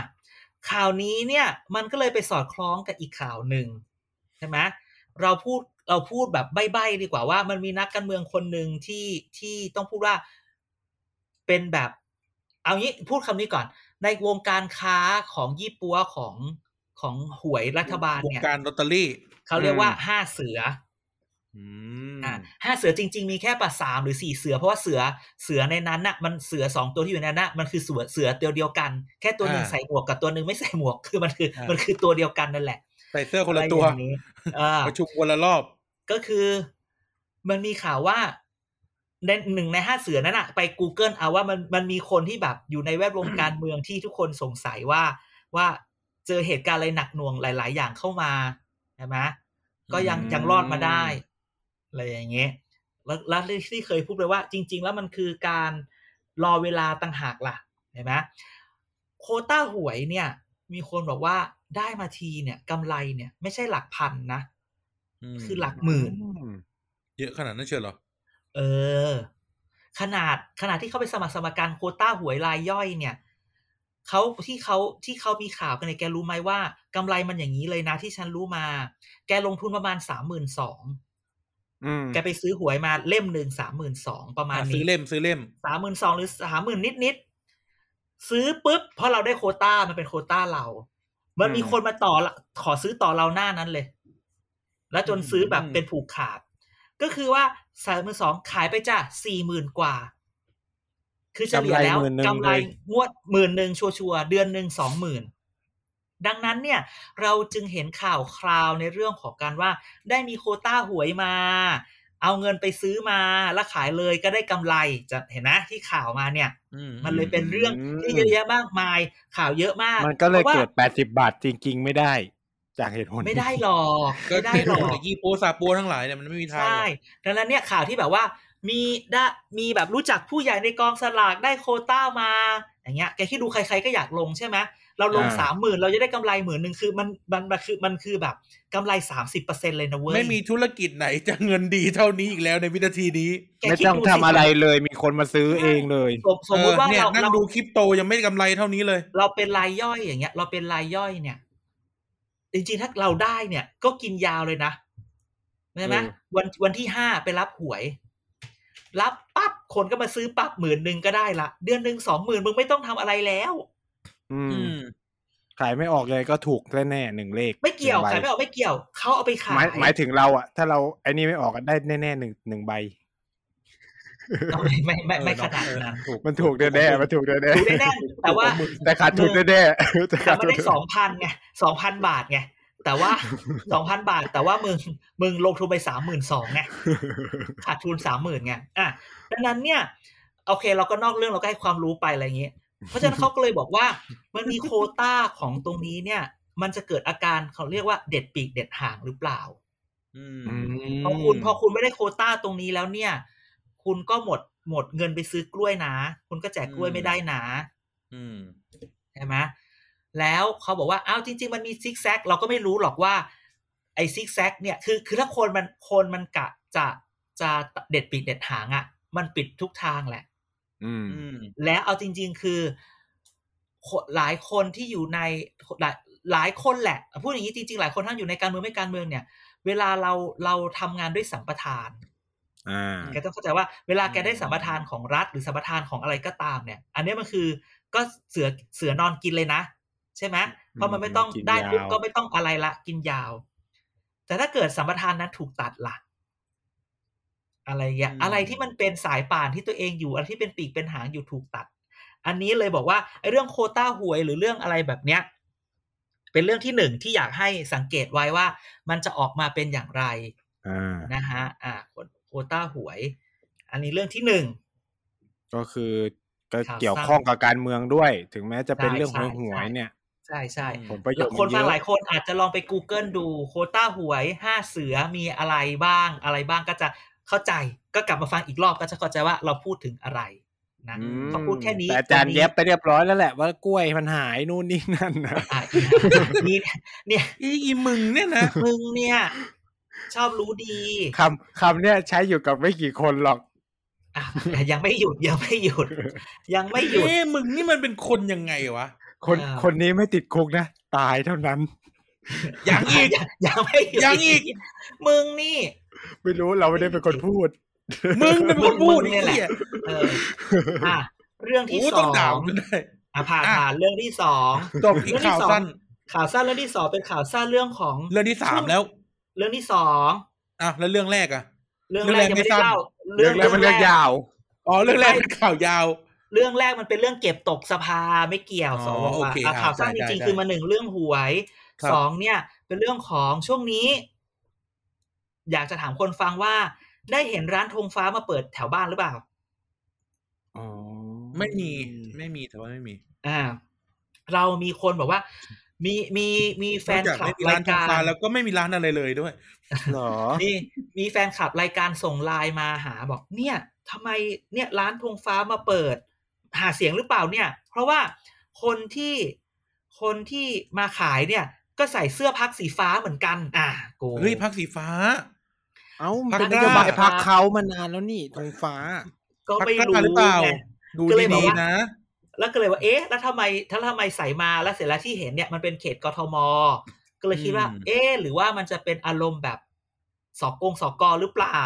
ข่าวนี้เนี่ยมันก็เลยไปสอดคล้องกับอีกข่าวหนึ่งใช่ไหมเราพูดเราพูดแบบใบ้ๆดีกว่าว่ามันมีนักการเมืองคนหนึ่งที่ที่ต้องพูดว่าเป็นแบบ เอางี้พูดคำนี้ก่อน ในวงการค้าของยี่ปัวของของหวยรัฐบาลวงเนี่ยการลอตเตอรี่เขาเรียกว่าห้าเสืออืมอ่าห้าเสือจริง ๆ มีแค่ปะสามหรือสี่เสือ เพราะว่าเสือเสือในนั้นน่ะมันเสือสองตัวที่อยู่ในนั้นน่ะมันคือเสือเสือตัวเดียวกัน แค่ตัวหนึ่งใส่หมวกกับตัวหนึ่งไม่ใส่หมวกคือมันคือมันคือตัวเดียวกันนั่นแหละ ใส่เสื้อคนละตัวอะไรอย่างนี้อ่าประชุมคนละรอบ ก็คือ มันมีข่าวว่า ในหนึ่งในห้าเสือนั้นอะไป Google เอาว่ามันมันมีคนที่แบบอยู่ในแวดวงการเมืองที่ทุกคนสงสัยว่าว่าเจอเหตุการณ์อะไรหนักหน่วงหลาย ๆ อย่างเข้ามาใช่ไหมก็ยังอืมยังรอดมาได้อะไรอย่างเงี้ยแล้วแล้วที่เคยพูดไปว่า จริง ๆ แล้วมันคือการรอเวลาต่างหากล่ะเห็นไหมโควต้าหวยเนี่ย มีคนบอกว่าได้มาทีเนี่ยกำไรเนี่ย ไม่ใช่หลักพันนะมคือหลักหมื่น เยอะขนาดนั้นเชียวเหรอ เออ ขนาดขนาดที่เขาไปสมัครสมการโควต้าหวยรายย่อยเนี่ยเขาที่เขาที่เขามีข่าวกันเนี่ยแกรู้ไหมว่ากำไรมันอย่างนี้เลยนะที่ฉันรู้มา แกลงทุนประมาณสามหมื่นสองอืมแกไปซื้อหวยมาเล่มหนึ่งสามหมื่นสองประมาณอะซื้นี้อเล่มซื้อเล่มสามหมื่นสองหรือสามหมื่นนิดนิดๆซื้อปุ๊บเพราะเราได้โควต้ามันเป็นโควต้าเรา มันมีคนมาต่อละขอซื้อต่อเราหน้านั้นเลย แล้วจนซื้อแบบเป็นผูกขาด ก็คือว่า สามหมื่นสองขายไปจ้ะสี่หมื่นกว่า คือเฉลี่ยแล้วกำไรกำไร10,000เลยงวดหมื่นหนึ่งชัวร์ๆเดือนหนึ่งสองหมื่นดังนั้นเนี่ยเราจึงเห็นข่าวคราวในเรื่องของการว่า ได้มีโควต้าหวยมา เอาเงินไปซื้อมาแล้วขายเลยก็ได้กำไรจะเห็นไหมที่ข่าวมาเนี่ยอืมมันเลยเป็นเรื่องอืมที่เยอะแยะมากมายข่าวเยอะมาก มันก็เลยพราะว่าเกิดแปดสิบาทจริง ๆ ไม่ได้ จากเหตุผลไม่ได้หรอกก็ไม่ได้เหตุหรผอลกจากยี่โปซาปัวทั้งหลายเนี่ยมันไม่มีทางหรใช่อกดังนั้นเนี่ยข่าวที่แบบว่า มีได้มีแบบรู้จักผู้ใหญ่ในกองสลากได้โควต้ามา อย่างเงี้ยแกคิดดูใครๆก็อยากลงใช่ไหมเราลงอ่าสามหมื่นเราจะได้กำไรหมื่นหนึ่งคือมันมันมันคือมันคือแบบกำไรสามสิบเปอร์เซ็นเลยนะเว้ย ไม่มีธุรกิจไหนจะเงินดีเท่านี้อีกแล้วในวินาทีนี้แกไม่คิดต้องดูทำสิอะไรเลยมีคนมาซื้อเองเลย สมสมมติว่าเออเนี่ยเรานั่งเราดูคริปโตยังไม่กำไรเท่านี้เลย เราเป็นรายย่อยอย่างเงี้ย เราเป็นรายย่อยเนี่ย จริงๆถ้าเราได้เนี่ย ก็กินยาวเลยนะใช่ไหมเออวันวันที่ห้าไปรับหวย รับปั๊บคนก็มาซื้อปั๊บหมื่นหนึ่งก็ได้ละเดือนหนึ่งสองหมื่นมึงไม่ต้องทำอะไรแล้วอืมอืมขายไม่ออกเลยก็ถูกแน่ๆหนึ่งเลข ไม่เกี่ยวหนึ่งใบขายไม่ออกไม่เกี่ยวเขาเอาไปขาหมายยหมายถึงเราอะถ้าเราไอ้นี่ไม่ออกก็ได้แน่ๆหนึ่งหนึ่งใบเอา ไม่ไม่ไม่ไม่เออขนาดนั้นถูกมันถูกแน่ๆมันถูกแน่ถูกแน่ๆแต่ว่าๆแต่ขาดทุนแน่ๆแต่แต่ขาดไม่ทุนได้สองพันไงสองพันบาทไงแต่ว่าสองพันบาท แต่ว่ามึงมึงลงทุนไปสามหมื่นสองไงขาดทุนสามหมื่นไงอะดังนั้นเนี่ย โอเค เราก็นอกเรื่องเราก็ให้ความรู้ไปอะไรอย่างเงี้ยเพราะฉะนั้นเขาก็เลยบอกว่า มันมีโควต้าของตรงนี้เนี่ย มันจะเกิดอาการเขาเรียกว่าเด็ดปีกเด็ดหางหรือเปล่าอืมอืมพอคุณพอคุณไม่ได้โควต้าตรงนี้แล้วเนี่ย คุณก็หมดหมดเงินไปซื้อกล้วยนะ คุณก็แจกกล้วยไม่ได้นะอืมใช่ไหมแล้วเขาบอกว่าอ้าวจริง ๆ มันมีซิกแซกเราก็ไม่รู้หรอกว่า ไอ้ซิกแซกเนี่ยคือคือถ้าคนมันคนมันกะจะจะเด็ดปีกเด็ดหางอะ่ะ มันปิดทุกทางแหละ อืมอืมแล้วเอาจริง ๆ คือคนหลายคนที่อยู่ในหลายหลายคนแหละพูดอย่างนี้จริงๆหลายคนทั้งอยู่ในการเมืองไม่การเมืองเนี่ย เวลาเราเราทำงานด้วยสัมปทานอ่า แกต้องเข้าใจว่าเวลาแกได้สัมปทานของรัฐหรือสัมปทานของอะไรก็ตามเนี่ย อันนี้มันคือก็เสือเสือนอนกินเลยนะ ใช่ไหมเพราะมันไม่ต้องกินได้ปุ๊บยาวก็ไม่ต้องอะไรละกินยาว แต่ถ้าเกิดสัมปทานนั้นถูกตัดล่ะ อะไรอย่างเงี้ยอืมอะไรที่มันเป็นสายป่านที่ตัวเองอยู่อะไรที่เป็นปีกเป็นหางอยู่ถูกตัด อันนี้เลยบอกว่าไอ้เรื่องโควต้าหวยหรือเรื่องอะไรแบบเนี้ย เป็นเรื่องที่หนึ่งที่อยากให้สังเกตไว้ว่า มันจะออกมาเป็นอย่างไรอ่านะฮะ อ่าโคว ต้าหวย อันนี้เรื่องที่หนึ่งก็คือก็ข่าวเกี่ยวสั้นข้องกับการเมืองด้วย ถึงแม้จะเป็นใช่เรื่องหใช่วยหวยใช่เนี่ย ใช่ใช่อืมผลประโยชน์คนมันเยฟังอะหลายคนอาจจะลองไป Google ดูโควต้าหวยห้าเสือมีอะไรบ้างอะไรบ้างก็จะเข้าใจก็กลับมาฟังอีกรอบก็จะเข้าใจว่าเราพูดถึงอะไรนะอืมเขาพูดแค่นี้แต่อาจารย์ตงนี้เย็บไปเรียบร้อยแล้วแหละว่ากล้วยมันหายนู่นนี่นั่นนะอะนี่เนี่ยอีอีมึงเนี่ยนะมึงเนี่ย ชอบรู้ดีคำคำเนี้ยใช้อยู่กับไม่กี่คนหรอกอะยังไม่หยุดยังไม่หยุด ยังไม่หยุดเอ๊ะมึงนี่มันเป็นคนยังไงวะ คนอ่าคนนี้ไม่ติดคุกนะ ตายเท่านั้น ยังอีกยังยังไม่หยุดยังอีก มึงนี่ ไม่รู้เราไม่ได้เป็นคนพูด มึงเป็นคนพูดมึงไอ้เนี่ยแหละเหี้ยเอออะเรื่องที่โอ้สต้อองด่างมันได้อะผ่านอะผ่านเรื่องที่สองจบอีกข่าวสั้นข่าวสั้นเรื่องที่สองเป็นข่าวสั้นเรื่องของเรื่องที่สามแล้ว เรื่องที่สองอะแล้วเรื่องแรกอะเรื่องเรื่องแรแรกกยังไม่ไม่ได้สั้นเล่าเรื่องแล้วมันเรื่องยาวอ๋อเรื่องแรกเป็นข่าวยาว เรื่องแรกมันเป็นเรื่องเก็บตกสภาไม่เกี่ยวอ๋อสวโอเคอะครับข่าวสั้นจได้ริงได้ๆคือมาหนึ่งเรื่องหวยครับสองเนี่ย เป็นเรื่องของช่วงนี้ อยากจะถามคนฟังว่า ได้เห็นร้านธงฟ้ามาเปิดแถวบ้านหรือเปล่าอ๋อไม่มีไม่มีแต่ว่าไม่มี อ่า เรามีคนบอกว่า มีมีมีแฟนอกนจากคลัไม่บมีราร้ายนทงการฟ้าแล้วก็ไม่มีร้านอะไรเลยด้วยเหรอนี่มีแฟนคลับรายการส่งไลน์มาหาบอก เนี่ยทำไมเนี่ยร้านธงฟ้ามาเปิด หาเสียงหรือเปล่าเนี่ย เพราะว่าคนที่คนที่มาขายเนี่ย ก็ใส่เสื้อพักสีฟ้าเหมือนกัน อะกูเฮ้ยพักสีฟ้า เอ้าพักเป็นนกล้าโยบายพักเขามานานแล้วนี่ธงฟ้า ก็พักไม่กล้ารู้หรือเปล่าไงดูก็เลยบอกดีว่าๆนะ แล้วก็เลยว่าเอ๊ะแล้วทำไมถ้าทำไมใส่มาแล้วเสร็จแล้วที่เห็นเนี่ยมันเป็นเขตกทม ก็เลยคิดว่าอืมเอ๊ะหรือว่ามันจะเป็นอารมณ์แบบสอกงสอกอหรือเปล่า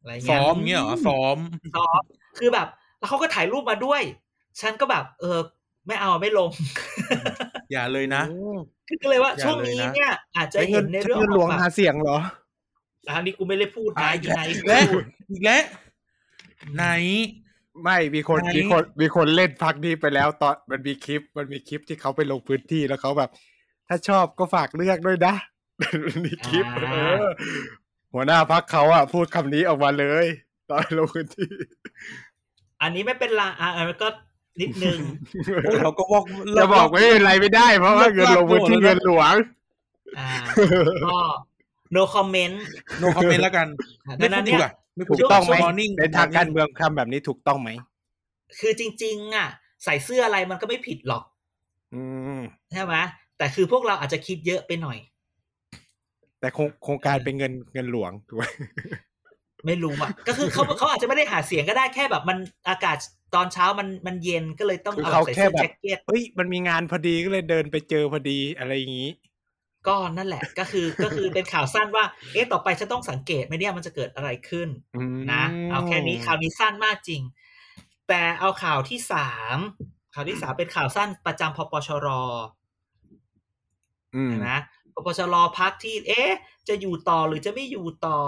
อะไรซ้เงี้ยอมเงี้ยเหรอซ้อมซ้อมคือแบบ แล้วเขาก็ถ่ายรูปมาด้วย ฉันก็แบบ เออ ไม่เอาไม่ลง อย่าเลยนะก็เลยว่าอย่าช่วงเลยนี้นะเนี่ย อาจจะใช้เห็เงินนในใช้เรื่องเงินขหลอวงงแบบหาเสียงเหรออันนี้กูไม่ได้พูดนะยังไงและอีกแล้วไหน ไม่มีคนไหน มีคนมีคนเล่นพักนี้ไปแล้วตอนมันมีคลิป มันมีคลิปที่เขาไปลงพื้นที่แล้วเขาแบบ ถ้าชอบก็ฝากเลือกด้วยนะมีคลิปเออหัวหน้าพักเขาอะพูดคำนี้ออกมาเลย ตอนลงพื้นที่ อันนี้ไม่เป็นไรอะอันนั้นก็นิดนึง โอ้เราก็บอกจะบอกไม่เป็นไรไม่ได้เพราะว่าเงินลงพื้นที่เงินหลวง อ่าก็ no comment โนคอมเมนต์แล้วกันดัไม่งนั้นพูดเนี่ดียกว่าไม่พู ถูดกต้องไหมมอร์นิ่งในทางการเมืองทำแบบนี้ถูกต้องไหม คือจริง ๆ อะ ใส่เสื้ออะไรมันก็ไม่ผิดหรอก อืมใช่ไหมแต่คือพวกเราอาจจะคิดเยอะไปหน่อย แต่โครงโครงการเป็นเงินเงินหลวงถูกไหมไม่รู้อะก็คือเขาเขาอาจจะไม่ได้หาเสียงก็ได้แค่แบบมันอากาศตอนเช้ามันมันเย็นก็เลยต้องคือเอาเขาใส่แค่เสื้อแบบแจ็คเก็ตเฮ้ยมันมีงานพอดีก็เลยเดินไปเจอพอดีอะไรอย่างนี้ ก็นั่นแหละก็คือก็คือเป็นข่าวสั้นว่า เอ๊ะต่อไปฉันต้องสังเกตไหมเนี่ยมันจะเกิดอะไรขึ้นอืมนะเอาแค่นี้ข่าวนี้สั้นมากจริง แต่เอาข่าวที่สามข่าวที่สามเป็นข่าวสั้นประจำพปชรอืมนะปปชรพักที่ เอ๊ะ จะอยู่ต่อหรือจะไม่อยู่ต่อ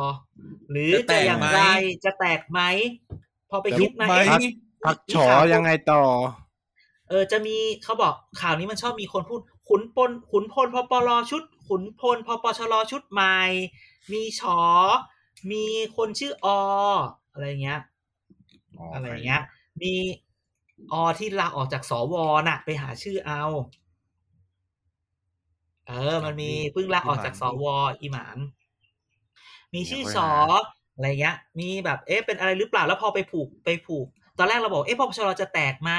หรือจะแตจะกอย่างไหมไรจะแตกไหมพอไปคิดมาไหมเอ๊ะพักมีฉอข่าวยังไงต่อ เออจะมีเขาบอกข่าวนี้มันชอบมีคนพูด ขุนพลขุนพลพปรชุด ขุนพลพปชรชุดใหม่ มีฉอ มีคนชื่อออะไรเงี้ยอะไรเงี้ย มีอที่ลาออกจากสวน่ะ ไปหาชื่อเอา เออ มันมีเพิ่งลาออกจากสวอีหมานมีชื่อเดี๋ยวสค่ออยหาอะไรเงี้ย มีแบบเอ๊ะเป็นอะไรหรือเปล่าแล้วพอไปผูกไปผูก ตอนแรกเราบอกเอ๊ะพปชรจะแตกไหม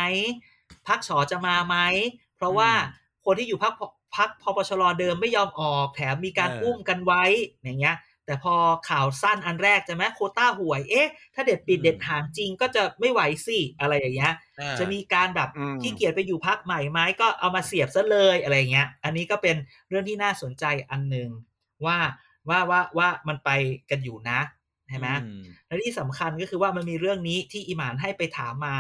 พักชอจะมาไหมเพราะว่า คนที่อยู่พักพักพปชรเดิมไม่ยอมออกแถมมีการเอออุ้อุ้มกันไว้อย่างเงี้ย แต่พอข่าวสั้นอันแรกจะไหมโควต้าหวยเอ๊ะ ถ้าเด็ดปิดเด็ดหางจริงก็จะไม่ไหวสิอะไรอย่างเงี้ยอ่าจะมีการแบบอืมขี้เกียจไปอยู่พักใหม่ไหมก็เอามาเสียบซะเลยอะไรเงี้ย อันนี้ก็เป็นเรื่องที่น่าสนใจอันหนึ่งว่าว่าว่าว่ามันไปกันอยู่นะใช่ไหมอืมและที่สำคัญก็คือว่ามันมีเรื่องนี้ที่อิหมานให้ไปถามมา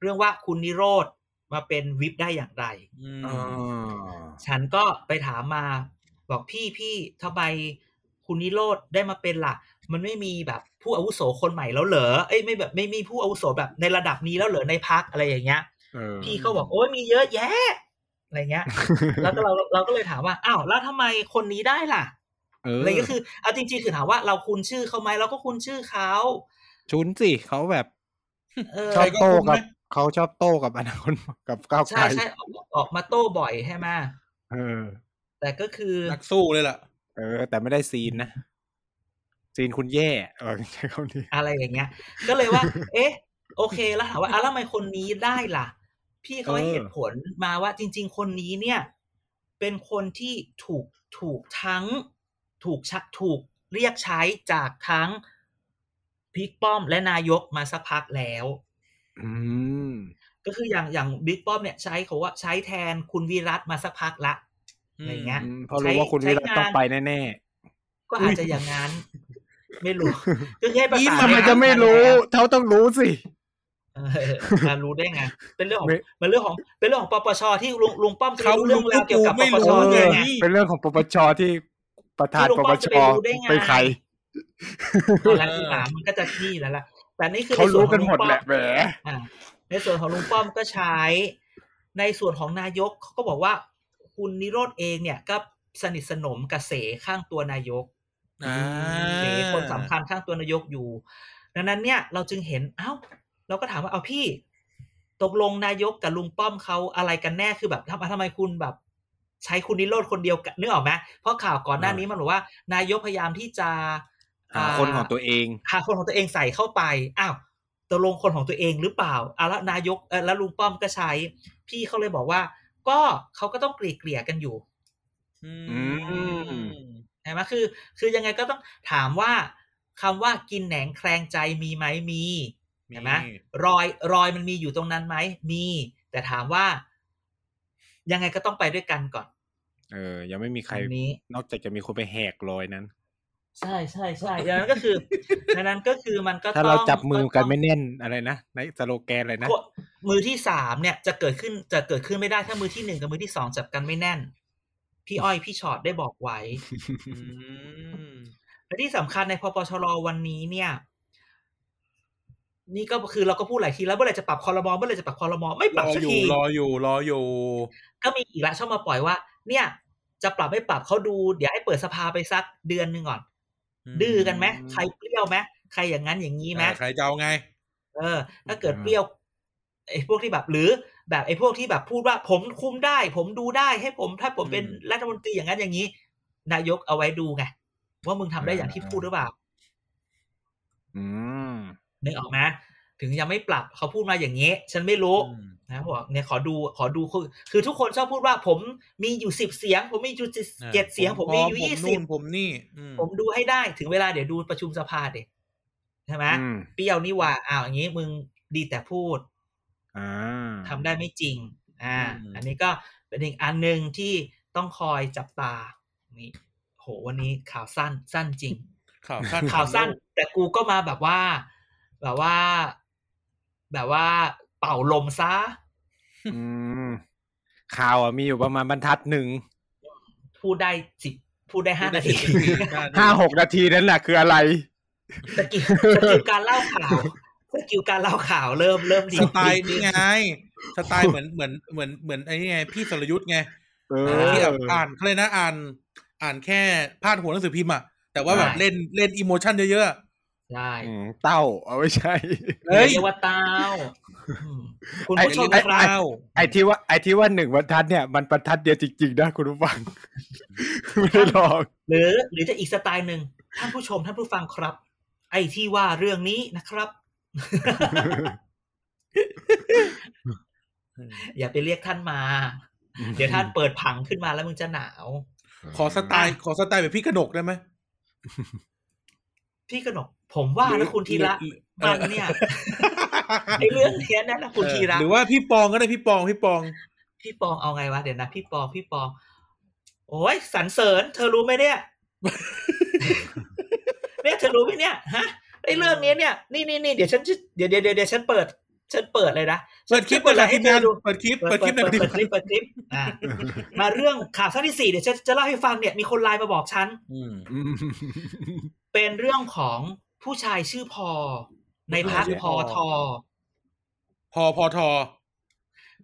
เรื่องว่าคุณนิโรธ มาเป็นวิปได้อย่างไรอืมอ๋อฉันก็ไปถามมา บอกพี่พี่ทำไมคุณนิโรธได้มาเป็นล่ะ มันไม่มีแบบผู้อาวุโสคนใหม่แล้วเหรอเอ้ยไม่แบบไม่มีผู้อาวุโสแบบในระดับนี้แล้วเหรอในพักอะไรอย่างเงี้ยเออพี่เขาบอกโอ้ยมีเยอะแยะอะไรเงี้ย แล้วก็เราเราก็เลยถามว่าอ้าวแล้วทำไมคนนี้ได้ล่ะเอออะไรก็คือเอาจริงๆคือถามว่าเราคุ้นชื่อเขาไหมเราก็คุ้นชื่อเขาชุนสิเขาแบบเออชอบโต้กับ ใครก็คุ้นไหมเขาชอบโต้กับอนาคตกับก้าวไกใช่ลใช่ออกออกมาโต้บ่อยใช่ไหมเออ แต่ก็คือนักสู้เลยล่ะ เออ แต่ไม่ได้ซีนนะซีนคุณแย่เออใช้คำนี้อะไรอย่างเงี้ย ก็เลยว่า เอ๊ะ โอเคแล้วถามว่าอะแล้วทำไมคนนี้ได้ล่ะ พี่เขาให้เหตุผลมาว่าจริง ๆ คนนี้เนี่ย เป็นคนที่ถูกถูกทั้ง ถูกชักถูกเรียกใช้จากทั้งพิกป้อมและนายกมาสักพักแล้วอืม ก็คืออย่างอย่างบิ๊กป้อมเนี่ยใช้เขาว่าใช้แทนคุณวิรัตมาสักพักละอะไรเงี้ยอืมเพราะรู้ว่าคุณใช้วิรัตใช้งานต้องไปแน่ก็อาจจะอย่างนั้น ไม่รู้ก็แค่ประๆสานทำไมจะไม่รู้เขาต้องรู้สิเอออะรู้ได้ไง เป็นเรื่องของไม่เป็นเรื่องของ เป็นเรื่องของปปชที่ลุงลุงป้อมจะเขารู้เรื่องราวเกี่ยวกับปไม่ปรู้ชเอด้วยอไงเป็นเรื่องของปปชที่ประธานที่ลุงปป้ปอมชจะไปรู้ได้ไงเป็นใครตอนแรกที่ถามมันก็จะนี่แล้วล่ะ แต่นี่คือเขาในส่วรู้นขกัอนงหมดลุงแหป้อละมแหมอ่าในส่วนของลุงป้อมก็ใช้ ในส่วนของนายกเขาก็บอกว่า คุณนิโรธเองเนี่ยก็สนิทสนมกับเสข้างตัวนายกอ่าเสคนสำคัญข้างตัวนายกอยู่ ดังนั้นเนี่ยเราจึงเห็นเอ้า เราก็ถามว่าเอาพี่ ตกลงนายกกับลุงป้อมเขาอะไรกันแน่คือแบบทำทำไมคุณแบบใช้คุณนิโรธคนเดียวกันนึกออกไหมเพราะข่าวก่อนหน้านี้มันบอกว่า นายกพยายามที่จะ หาคนของตัวเองหาคนของตัวเองใส่เข้าไปอ้าวตกลงคนของตัวเองหรือเปล่าอะแล้วนายกเออแล้วลุงป้อมก็ใช้ พี่เขาเลยบอกว่า ก็เขาก็ต้องเกลี่ยเกลี่ยกันอยู่อือืมใช่ไหมคือ คือยังไงก็ต้องถามว่าคำว่ากินแหนงแคลงใจมีไหมมีเห็นไหมรอยรอยมันมีอยู่ตรงนั้นไหมมี แต่ถามว่า ยังไงก็ต้องไปด้วยกันก่อน เออ ยังไม่มีใครอันนี้นอกจากจะมีคนไปแหกรอยนั้น ใช่ใช่ใช่ดังนั้นก็คือดังนั้นก็คือมันก็ถ้าต้องเราจับมือกันต้งไม่แน่นอะไรนะในสโลแกนอะไรนะพวกมือที่สามเนี่ยจะเกิดขึ้นจะเกิดขึ้นไม่ได้ถ้ามือที่หนึ่งกับมือที่สองจับกันไม่แน่น พี่อ้อยพี่ชอตได้บอกไว้อืมและที่สำคัญในพปชรวันนี้เนี่ย นี่ก็คือเราก็พูดหลายทีแล้วเมื่อไหร่จะปรับคอรมอเมื่อไหร่จะปรับคอรมอไม่ปรรับอสักอยู่ทีรออยู่รออยู่ ก็มีอีกแล้วชอบมาปล่อยว่า เนี่ย จะปรับไม่ปรับเขาดูเดี๋ยวให้เปิดสภาไปสักเดือนหนึ่งก่อน ดื้อกันไหมใครเปรี้ยวไหมใครอย่างนั้นอย่างนี้ไหมอ่าใครจะเอาไง เออ ถ้าเกิดเปรี้ยวไอ้พวกที่แบบหรือแบบไอ้พวกที่แบบพูดว่าผมคุมได้ ผมดูได้ให้ผม ถ้าผมเป็นอืมรัฐมนตรีอย่างนั้นอย่างนี้ นายกเอาไว้ดูไงว่ามึงทำได้อย่างที่พูดหรือเปล่า อืมนึกออกไหมถึงยังไม่ปรับเขาพูดมาอย่างนี้ ฉันไม่รู้อืม นะบอกเนี่ยขอดูขอดูคือคือทุกคนชอบพูดว่าผมมีอยู่สิบเสียง ผมมีอยู่เจ็ดเสียง ผมมีอยู่ผยี่ผสิบนู่นผมนี่อืมผมดูให้ได้ถึงเวลาเดี๋ยวดูประชุมสภาเด็ใช่ไหมอืมเปรี้ยวนี่หว่าอ้าวอย่างนี้มึงดีแต่พูดอ่าทำได้ไม่จริง อ่า อันนี้ก็เป็นอีกอันหนึ่งที่ต้องคอยจับตา นี่โหวันนี้ข่าวสั้นสั้นจริง ข่าวสั้นข่าวสั้น แต่กูก็มาแบบว่า แบบว่า แบบว่า เป่าลมซะอืมข่าวอะมีอยู่ประมาณบรรทัดหนึ่งพูดได้สิบพูดได้ห้านาทีห้าหกนาทีนั่นแหละคืออะไรskill skill การเล่าข่าว skill การเล่าข่าวเริ่มเริ่มดีสไตล์นี่ไงสไตล์เหมือนเหมือนเหมือนเหมือนไอ้นี่ไง พี่สรยุทธ์ไงเออที่แบบอ่านเขาเลยกนะอ่าน อ่านแค่พาดหัวหนังสือพิมพ์อะแต่ว่าแบบใช่เล่นเล่น emotion เยอะใช่อืมเต้าเอาไม่ใช่เฮ้ยเรียกว่าเต้าอืม คุณๆผู้ชมไอ้ครับเต้าไอ้ที่ว่าไอ้ที่ว่าหนึ่งบรรทัดเนี่ยมันบรรทัดเดียวจริงๆนะคุณผู้ฟังไม่ได้หลอกหรือ หรือจะอีกสไตล์หนึ่งท่านผู้ชมท่านผู้ฟังครับ ไอ้ที่ว่าเรื่องนี้นะครับ อย่าไปเรียกท่านมา เดี๋ยวท่านเปิดผังขึ้นมาแล้วมึงจะหนาว ขอสไตล์ขอสไตล์แบบพี่กนกได้ไหมพี่กนก ผมว่านะคุณธีระหรือ มันเนี่ยไอ้เรื่องเนี้ยนั่นนะคุณธีระหรือว่าพี่ปองก็ได้พี่ปองพี่ปอง พี่ปองเอาไงวะเดี๋ยวนะพี่ปองพี่ปอง โอ้ยสรรเสริญ เธอรู้ไหมเนี่ยเนี่ยเธอรู้ไหมเนี่ยฮะไอ้เรื่องนี้เนี่ยนี่นี่นี่เดี๋ยวฉันจะเดี๋ยวเดี๋ยวเดี๋ยวเดี๋ยวฉันเปิดฉันเปิดเลยนะเปิดคลิปฉันเปิดให้คลิปเธงาอนดูเปิดคลิปเปิเปิดดคลิปหเปินะดเปิดคลิปเปิดคลิปอ่ามาเรื่องข่าวสั้นที่สี่เดี๋ยวฉันจะเล่าให้ฟังเนี่ยมีคนไลน์มาบอกฉันอืมอืมเป็นเรื่องของผู้ชายชื่อพอ ในพักชื่อพพออทอพอพอทอ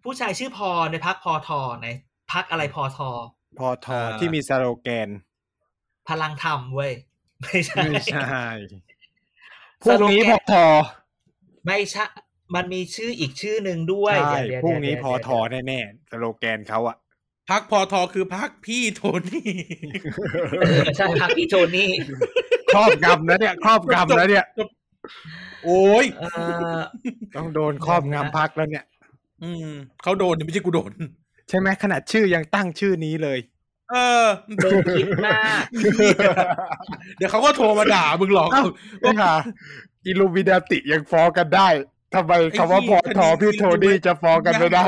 ผู้ชายชื่อพอในพักพอทอในพักอะไรพอทอพอทอที่มีสโลแกน พลังธรรมเว้ยไม่ใช่ไม่ใช่พรุ่งนี้พอทอไม่ใช่มันมีชื่ออีกชื่อหนึ่งด้วยใช่เดี๋ยวพรุ่งนี้เดี๋ยวพอทอเดี๋ยวแน่ๆสโลแกนเขาอะพักพอทอคือพักพี่โทนี่เออใช่พักพี่โทนี่ครอบงำนะเนี่ย ครอบงำแล้วเนี่ย โอ้ยเออต้องโดนครอบงำพักแล้วเนี่ย อืมเขาโดนไม่ใช่กูโดน ใช่ไหมขนาดชื่อยังตั้งชื่อนี้เลย เออมึงคิดมากเดี๋ยวเขาก็โทรมาด่ามึงหรอกเอ้าไม่ค่ะอิลูมินาติยังฟ้องกันได้ทำไมคำว่าพอทอพี่โทนี่จะฟ้องกันไม่ได้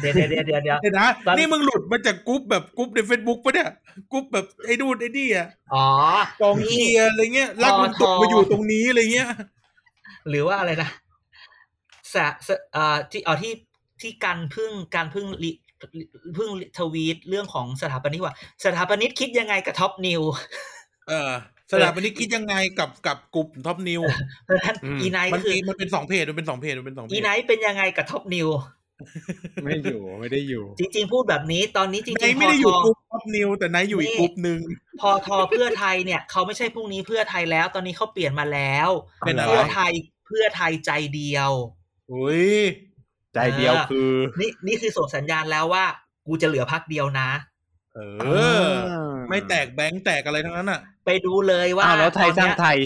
เดี๋ยวเดี๋ยวเดี๋ยวเดี๋ยวเดี๋ยวเดี๋ยวนะตอนนี่มึงหลุดมาจากกรุ๊ปแบบกรุ๊ปในเฟซบุ๊กปะเนี่ยกรุ๊ปแบบไอ้ดูนไอ้นี่อะอ๋อกองเชียร์อะไรเงี้ยรักลุงตู่มาอยู่ตรงนี้อะไรเงี้ยหรือว่าอะไรนะสะสะเอ่อที่เอาที่ที่การพึ่งการพึ่งลิพึ่งทวีตเรื่องของสถาปนิกว่า สถาปนิกคิดยังไงกับท็อปนิวเออสถาปนิกคิดยังไงกับกับกลุ่มท็อปนิวเพราะฉะนั้นอืมอีไนท์มัก็นคือมีมันเป็นสองเพจมันเป็นสองเพจมันเป็นสองเพอีจไนท์เป็นยังไงกับท็อปนิว ไม่อยู่ไม่ได้อยู่ จริง ๆ พูดแบบนี้ตอนนี้จริไนงๆท์ไม่ได้อยู่พกลุ่มท็อปนิวแต่ไนท์อยู่อีกกลุ่มหนึ่งพอทอเพื่อไทยเนี่ย เขาไม่ใช่พรุ่งนี้เพื่อไทยแล้ว ตอนนี้เขาเปลี่ยนมาแล้วเป็นอะไรเพื่อไทยเพื่อไทยใจเดียวอุ้ยใจเดียวคือ นี่นี่คือส่งสัญญาณแล้วว่า กูจะเหลือพักเดียวนะ เออ ไม่แตกแบงค์แตกอะไรทั้งนั้นอะ ไปดูเลยว่าอ้าวแล้วไทยสร้างไทย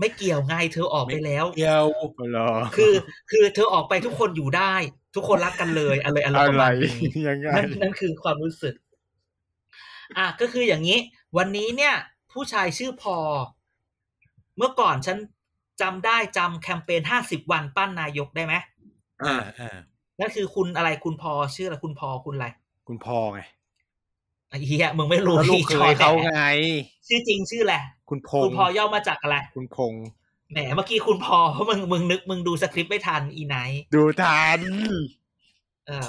ไม่เกี่ยวไงเธอออกไปแล้วเดียวเหรอคือ คือเธอออกไปทุกคนอยู่ได้ ทุกคนรักกันเลยอะไรอะไรอะประไรมาณนี้ยังไงนั่นนั่นคือความรู้สึก อะก็คืออย่างนี้ วันนี้เนี่ย ผู้ชายชื่อพอ เมื่อก่อนฉันจำได้จำแคมเปญห้าสิบวันปั้นนายกได้ไหมอ่าอ่านั่นคือคุณอะไรคุณพอชื่ออะไรคุณพอคุณอะไร คุณพ่อไงไอ้เหี้ยมึงไม่รู้แล้วลูกที่เคยเขาแหละไง ชื่อจริงชื่ออะไรคุณพคุงณษ์พอย่อมาจากอะไร คุณพงษ์ แหมเมื่อกี้คุณพอเพราะมึงมึงนึกมึงดูสคริปต์ไม่ทันอีไนท์ดูทันเออ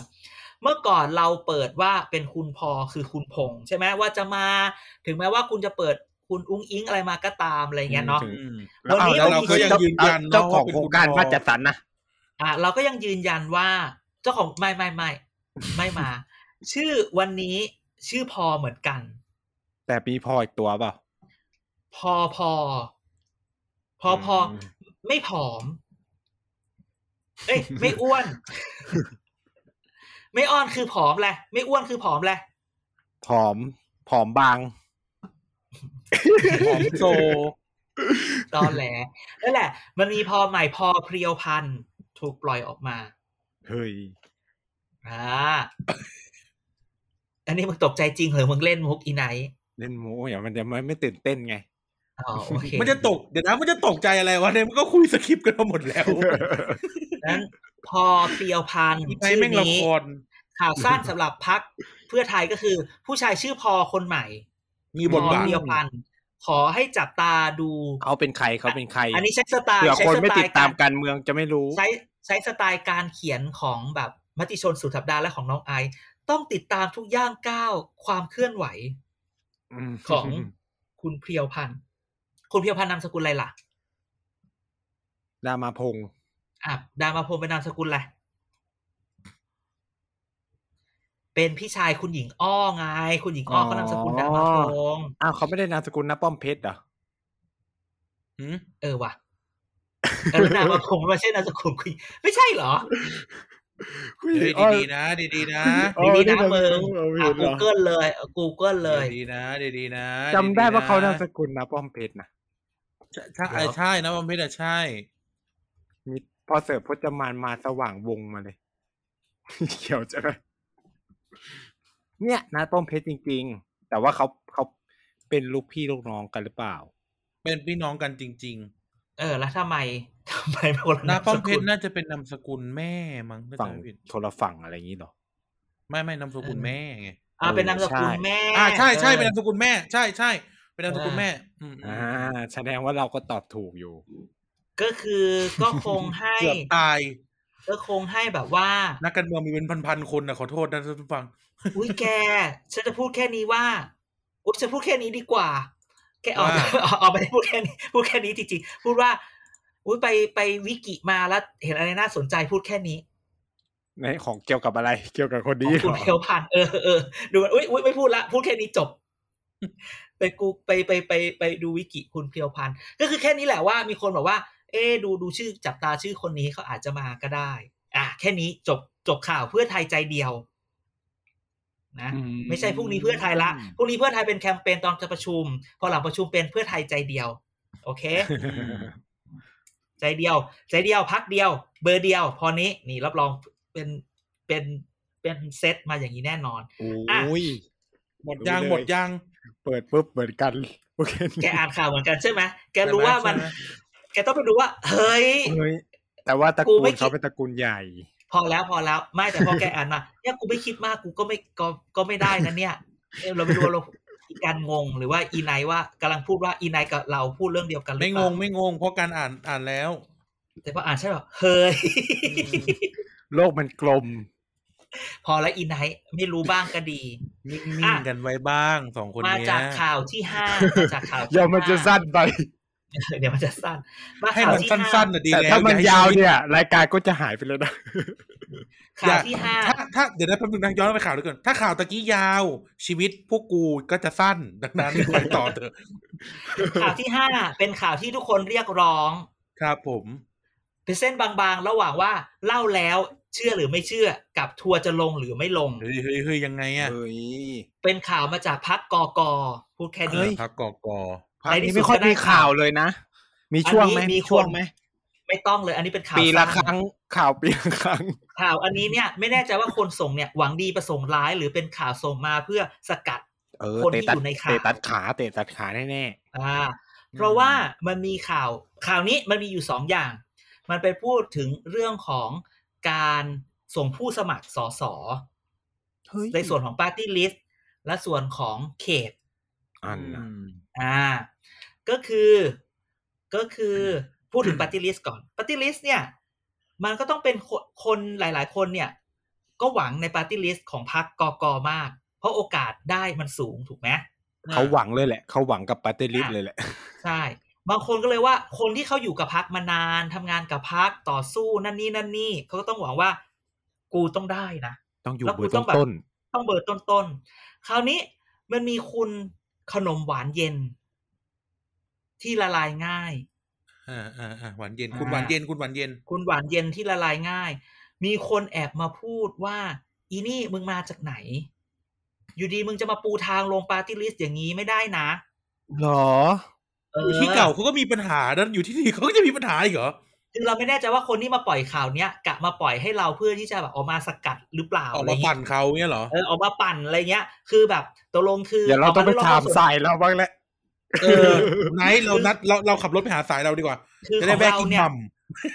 เมื่อก่อนเราเปิดว่าเป็นคุณพอคือคุณพงษ์ใช่ไหมว่าจะมาถึงแม้ว่าคุณจะเปิดคุณอุ้งอิงอะไรมาก็ตามอะไรเงี้ยเนาะอืมแล้ววันนี้เอาเราก็ยังยืนยันเจ้าของว่าเป็นโครงการคุณพ่อบ้านจัดสรรนะอะเราก็ยังยืนยันว่าเจ้าของไม่ไม่ไม่ไม่มา ชื่อวันนี้ชื่อพอเหมือนกัน แต่มีพออีกตัวเปล่าพอพอ พอพออืมไม่ผอม เอ้ยไม่อ้วน ไม่อ้อนคือผอมแหละ ไม่อ้วนคือผอมแหละผอม ผอมบางหอมโซ ตอนแหลนั่นแหละ มันมีพอใหม่พอเพรียวพันธุ์ถูกปล่อยออกมา เฮ้ยอ่าอันนี้มึงตกใจจริงเหรอมึงเล่นมุกอีไนท์เล่นโม้อย่างมันจะไม่ไม่ตื่นเต้นไง อ๋อโอเคมันจะตกเดี๋ยวนะมันจะตกใจอะไรวะเนี่ยมันก็คุยสคริปต์กันมาหมดแล้วนั้นพอเพรียวพันธุ์อีไนชื่แม่งอละนี้ครข่าวสั้นสำหรับพักเพื่อไทยก็คือ ผู้ชายชื่อพอคนใหม่ มีบทบาทพอเพรียวพันธุ์ขอให้จับตาดูเขาเป็นใครเขาเป็นใคร อันนี้ใช้สไตล์เผื่อใช้คนสไม่ไตติดล์ตามการการเมืองจะไม่รู้ ใช้ใช้สไตล์การเขียนของแบบมติชนสุดสัปดาห์และของน้องไอซ์ต้องติดตามทุกย่างก้าวความเคลื่อนไหวมของคุณเพียวพันธ์ คุณเพียวพันธ์นามสกุลอะไรล่ะ ดามาพงษ์อะดามาพงศ์เป็นนามสกุลอะไร เป็นพี่ชายคุณหญิงอ้อไง คุณหญิงอ้อเขานามสกุลดามาพงศ์อ้าวเขาไม่ได้นามสกุลนะป้อมเพชรเหรอหืมเออว่ะเออดามาพงศ์ไม่ใช่นามสกุลคุณไม่ใช่เหรอเฮ้ยดีๆนะ ดีๆนะอ๋อดีๆนะนี่มึงเอออะเห็นเหรอ Google เลยเอา Google เลยดีๆนะดีๆนะจำได้ว่าเขานามสดีๆกุลนะป้อมเพชรนะ ใช่ใช่ใช่นะบอมเพชรอะใช่ มีพอเสิร์ฟพจมานมาสว่างวงมาเลย เขียวจะไหมเนี่ยนะป้อมเพชรจริง ๆ แต่ว่าเขาเขาเป็นลูกพี่ลูกน้องกันหรือเปล่า เป็นพี่น้องกันจริงเออ แล้วทำไมทำไมเป็นคนละๆนาป้อมเพสชกุรลน่าจะเป็นนามสกุลแม่มั้งถ้าฝั่งจำไม่ผิดโทรฝั่งอะไรอย่างนี้เหรอไม่ไม่นามสกุลเออแม่ไงอ่าเป็นนามสกุลใช่แม่อ่าใช่ใช่ออเป็นนามสกุลแม่ ใช่ใช่ เป็นนามสกุลแม่อืมอ่าแสดงว่าเราก็ตอบถูกอยู่ ก็คือก็คงให้เกือบตาย ก็คงให้แบบว่า นักการเมืองมีเป็นพันๆคนนะขอโทษนะท่านผู้ฟัง อุ้ยแก ฉันจะพูดแค่นี้ว่าอุ้ยฉันพูดแค่นี้ดีกว่า แกเอาว่าเอาเอาไปพูดแค่นี้พูดแค่นี้จริงๆพูดว่าอุ้ยไปไปวิกิมาแล้วเห็นอะไรน่าสนใจพูดแค่นี้ในของเกี่ยวกับอะไร เกี่ยวกับคนขนี้องคุณเหรอเพียวพันธุ์เออเออดูมันอุ้ยอุ้ยไม่พูดละ พูดแค่นี้จบ ไปกูไปไปไปไปดูวิกิคุณเพียวพันธุ์ก็คือแค่นี้แหละว่ามีคนบอกว่า เอ๊ะดูดูชื่อจับตาชื่อคนนี้เขาอาจจะมาก็ได้ อะแค่นี้จบจบข่าวเพื่อไทยใจเดียวนะอืไม่ใช่พรุ่งนี้เพื่อไทยละพรุ่งนี้เพื่อไทยเป็นแคมเปญตอนจะประชุม พอหลังประชุมเป็นเพื่อไทยใจเดียว โอเค ใจเดียว ใจเดียวพักเดียว เบอร์เดียว พอนี้นี่รับรองเป็นเป็นเป็นเซตมาอย่างนี้แน่นอนโอ้ยหมดยางรู้เลยหมดยางเปิดปุ๊บเหมือนกันโอเคแกอ่านข่าวเหมือนกันใช่ไหมแกรู้ว่ามันใช่ไหแกต้องไปดูว่า เฮ้ยเฮ้ยแต่ว่าตระกูกูไม่ลคิดเขาเป็นตระกูลใหญ่ พอแล้วพอแล้วไม่แต่พอแกอ่านมาเนี่ยกูไม่คิดมากกูก็ไม่ก็ก็ไม่ได้นะเนี่ยเอ้ยเราไม่รู้ว่าเราอีการงงหรือว่าอีไนท์ว่ากำลังพูดว่าอีไนท์กับเราพูดเรื่องเดียวกันหรือไม่เปงล่างไม่งงเพราะการอ่านอ่านแล้ว แต่พออ่านใช่แบบเฮ้ยโลกมันกลม พอแล้วอีไนท์ไม่รู้บ้างก็ดี นิ่อะงๆกันไว้บ้างสองคนมาเนี้ยจากข่าวที่ห้ามาจากข่าวที่เดี๋ยวมันจะห้าสั้นไปเดี๋ยวมันจะสั้นมาให้ข่าวมันที่สั้ห้านๆน่ะดีแต่แล้วถ้ามันอให้ยาวชีวิตเนี่ย รายการก็จะหายไปเลยนะข่าวที่ห้าถ้าถ้าเดี๋ยวนะแป๊บนึงนะย้อนไปข่าวด้วยก่อนถ้าข่าวตะกี้ยาว ชีวิตพวกกูก็จะสั้นดังนั้นไปต่อเถอะข่าวที่ห้าเป็นข่าวที่ทุกคนเรียกร้อง ครับผมเป็นเส้นบางๆ ระหว่างว่าเล่าแล้ว เชื่อหรือไม่เชื่อกับทัวร์จะลงหรือไม่ลงเฮ้ยเฮ้ยเฮ้ยยังไงอะเฮ้ยเป็นข่าวมาจากพักกกพูดแค่เฮ้นี้ยพักกอกอภาคในที่นี้สุดไม่ค่อยก็ได้มีข่าวเลยนะ มีช่วงไหมอันนี้มีมีช่วงคนไหมไม่ต้องเลย อันนี้เป็นข่าวปีละสั้นครั้งข่าวปีละครั้ง ข่าวอันนี้เนี่ยไม่แน่ใจว่าคนส่งเนี่ยหวังดีประสงค์ร้าย หรือเป็นข่าวส่งมาเพื่อสกัดเออคนที่เตะตัดอยู่ในข่าวเตะตัดขาเตะตัดขาแน่อ่า เพราะว่ามันมีข่าวข่าวนี้มันมีอยู่สองอย่าง มันไปพูดถึงเรื่องของ การส่งผู้สมัครสสๆเฮ้ยในส่วนของปาร์ตี้ลิสต์และส่วนของเขตอันอืนะมอ่า ก็คือก็คือพูดถึงปาร์ตี้ลิสต์ก่อนปาร์ตี้ลิสต์เนี่ย มันก็ต้องเป็นคนคนหลาย ๆ คนเนี่ย ก็หวังในปาร์ตี้ลิสต์ของพรรคกกมาก เพราะโอกาสได้มันสูงถูกไหมเขาหวังเลยแหละ เขาหวังกับปาร์ตี้ลิสต์เลยแหละ ใช่ บางคนก็เลยว่าคนที่เขาอยู่กับพรรคมานานทำงานกับพรรคต่อสู้นั่นนี่นั่นนี่เขาก็ต้องหวังว่า กูต้องได้นะต้องอยู่แล้วเบกูอร์ต้องแบบต้นต้องเบอร์ต้นๆคราวนี้มันมีคุณขนมหวานเย็น ที่ละลายง่ายอ่าอ่าอ่าหวานเย็นอ่าคุณหวานเย็น คุณหวานเย็น คุณหวานเย็นที่ละลายง่าย มีคนแอบมาพูดว่า อีนี่มึงมาจากไหน อยู่ดีมึงจะมาปูทางลงปาร์ตี้ลิสต์อย่างนี้ไม่ได้นะๆหรอเออยู่ที่เก่าเขาก็มีปัญหานั้นอยู่ที่นี่เขาก็จะมีปัญหาอีกเหรอคือเราไม่แน่ใจว่าคนที่มาปล่อยข่าวเนี้ยกะมาปล่อยให้เราเพื่อที่จะแบบออกมาสกัดหรือเปล่าออกอะไรมาเงี้ปั่ยนเขาเนี่ยเหรอเออออกมาปั่นอะไรเงี้ย คือแบบตกลงคือเดี๋ยวเราต้องไปกถามแล้วเรก็สายเราบ้างแหละเออไหนเรานัดเราเราขับรถไปหาสายเราดีกว่าคือจะขได้องแวะเรากินเนี่ยหม่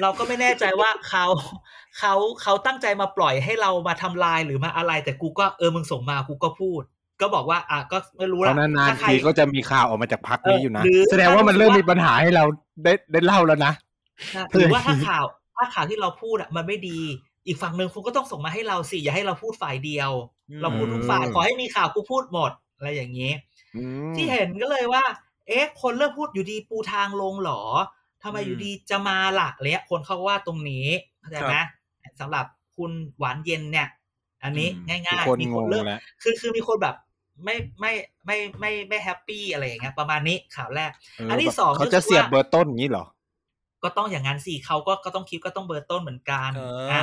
เราก็ไม่แน่ใจว่าเขาเขาเขาตั้งใจมาปล่อยให้เรามาทำลายหรือมาอะไร แต่กูก็เออมึงส่งมากูก็พูด ก็บอกว่าอะก็ไม่รู้เพละราะนานถ้าๆใครทีก็จะมีข่าวออกมาจากพักนี้เอออยู่นะหรือแสดงว่ามันเริ่มถ้ารู้สึกว่ามีปัญหาให้เราได้ได้เล่าแล้วนะนะหรือว่าถ้าข่าวถ้าข่าวที่เราพูดอะมันไม่ดี อีกฝั่งหนึ่งคุณก็ต้องส่งมาให้เราสิอย่าให้เราพูดฝ่ายเดียวอืมเราพูดทุกฝ่ายขอให้มีข่าวกูพูดหมดอะไรอย่างนี้อืมที่เห็นก็เลยว่า เอ๊ะคนเริ่มพูดอยู่ดีปูทางลงเหรอทำไมอืมอยู่ดีจะมาล่ะอะไรเงี้ยคนเขาว่าตรงนี้เข้าใจไหมสำหรับคุณหวานเย็นเนี่ย อันนี้อืมง่ายทุกๆคนมีงคนงเริ่มแล้วคือคือมีคนแบบ ไม่ไม่ไม่ไม่ไม่แฮปปี้อะไรอย่างเงี้ยประมาณนี้ข่าวแรกเอออันที่แบบสองเขาก็จะคือเสียบว่าเบอร์ต้นอย่างนี้เหรอ ก็ต้องอย่างนั้นสิเขาก็ก็ต้องคิดก็ต้องเบอร์ต้นเหมือนกันเอออะ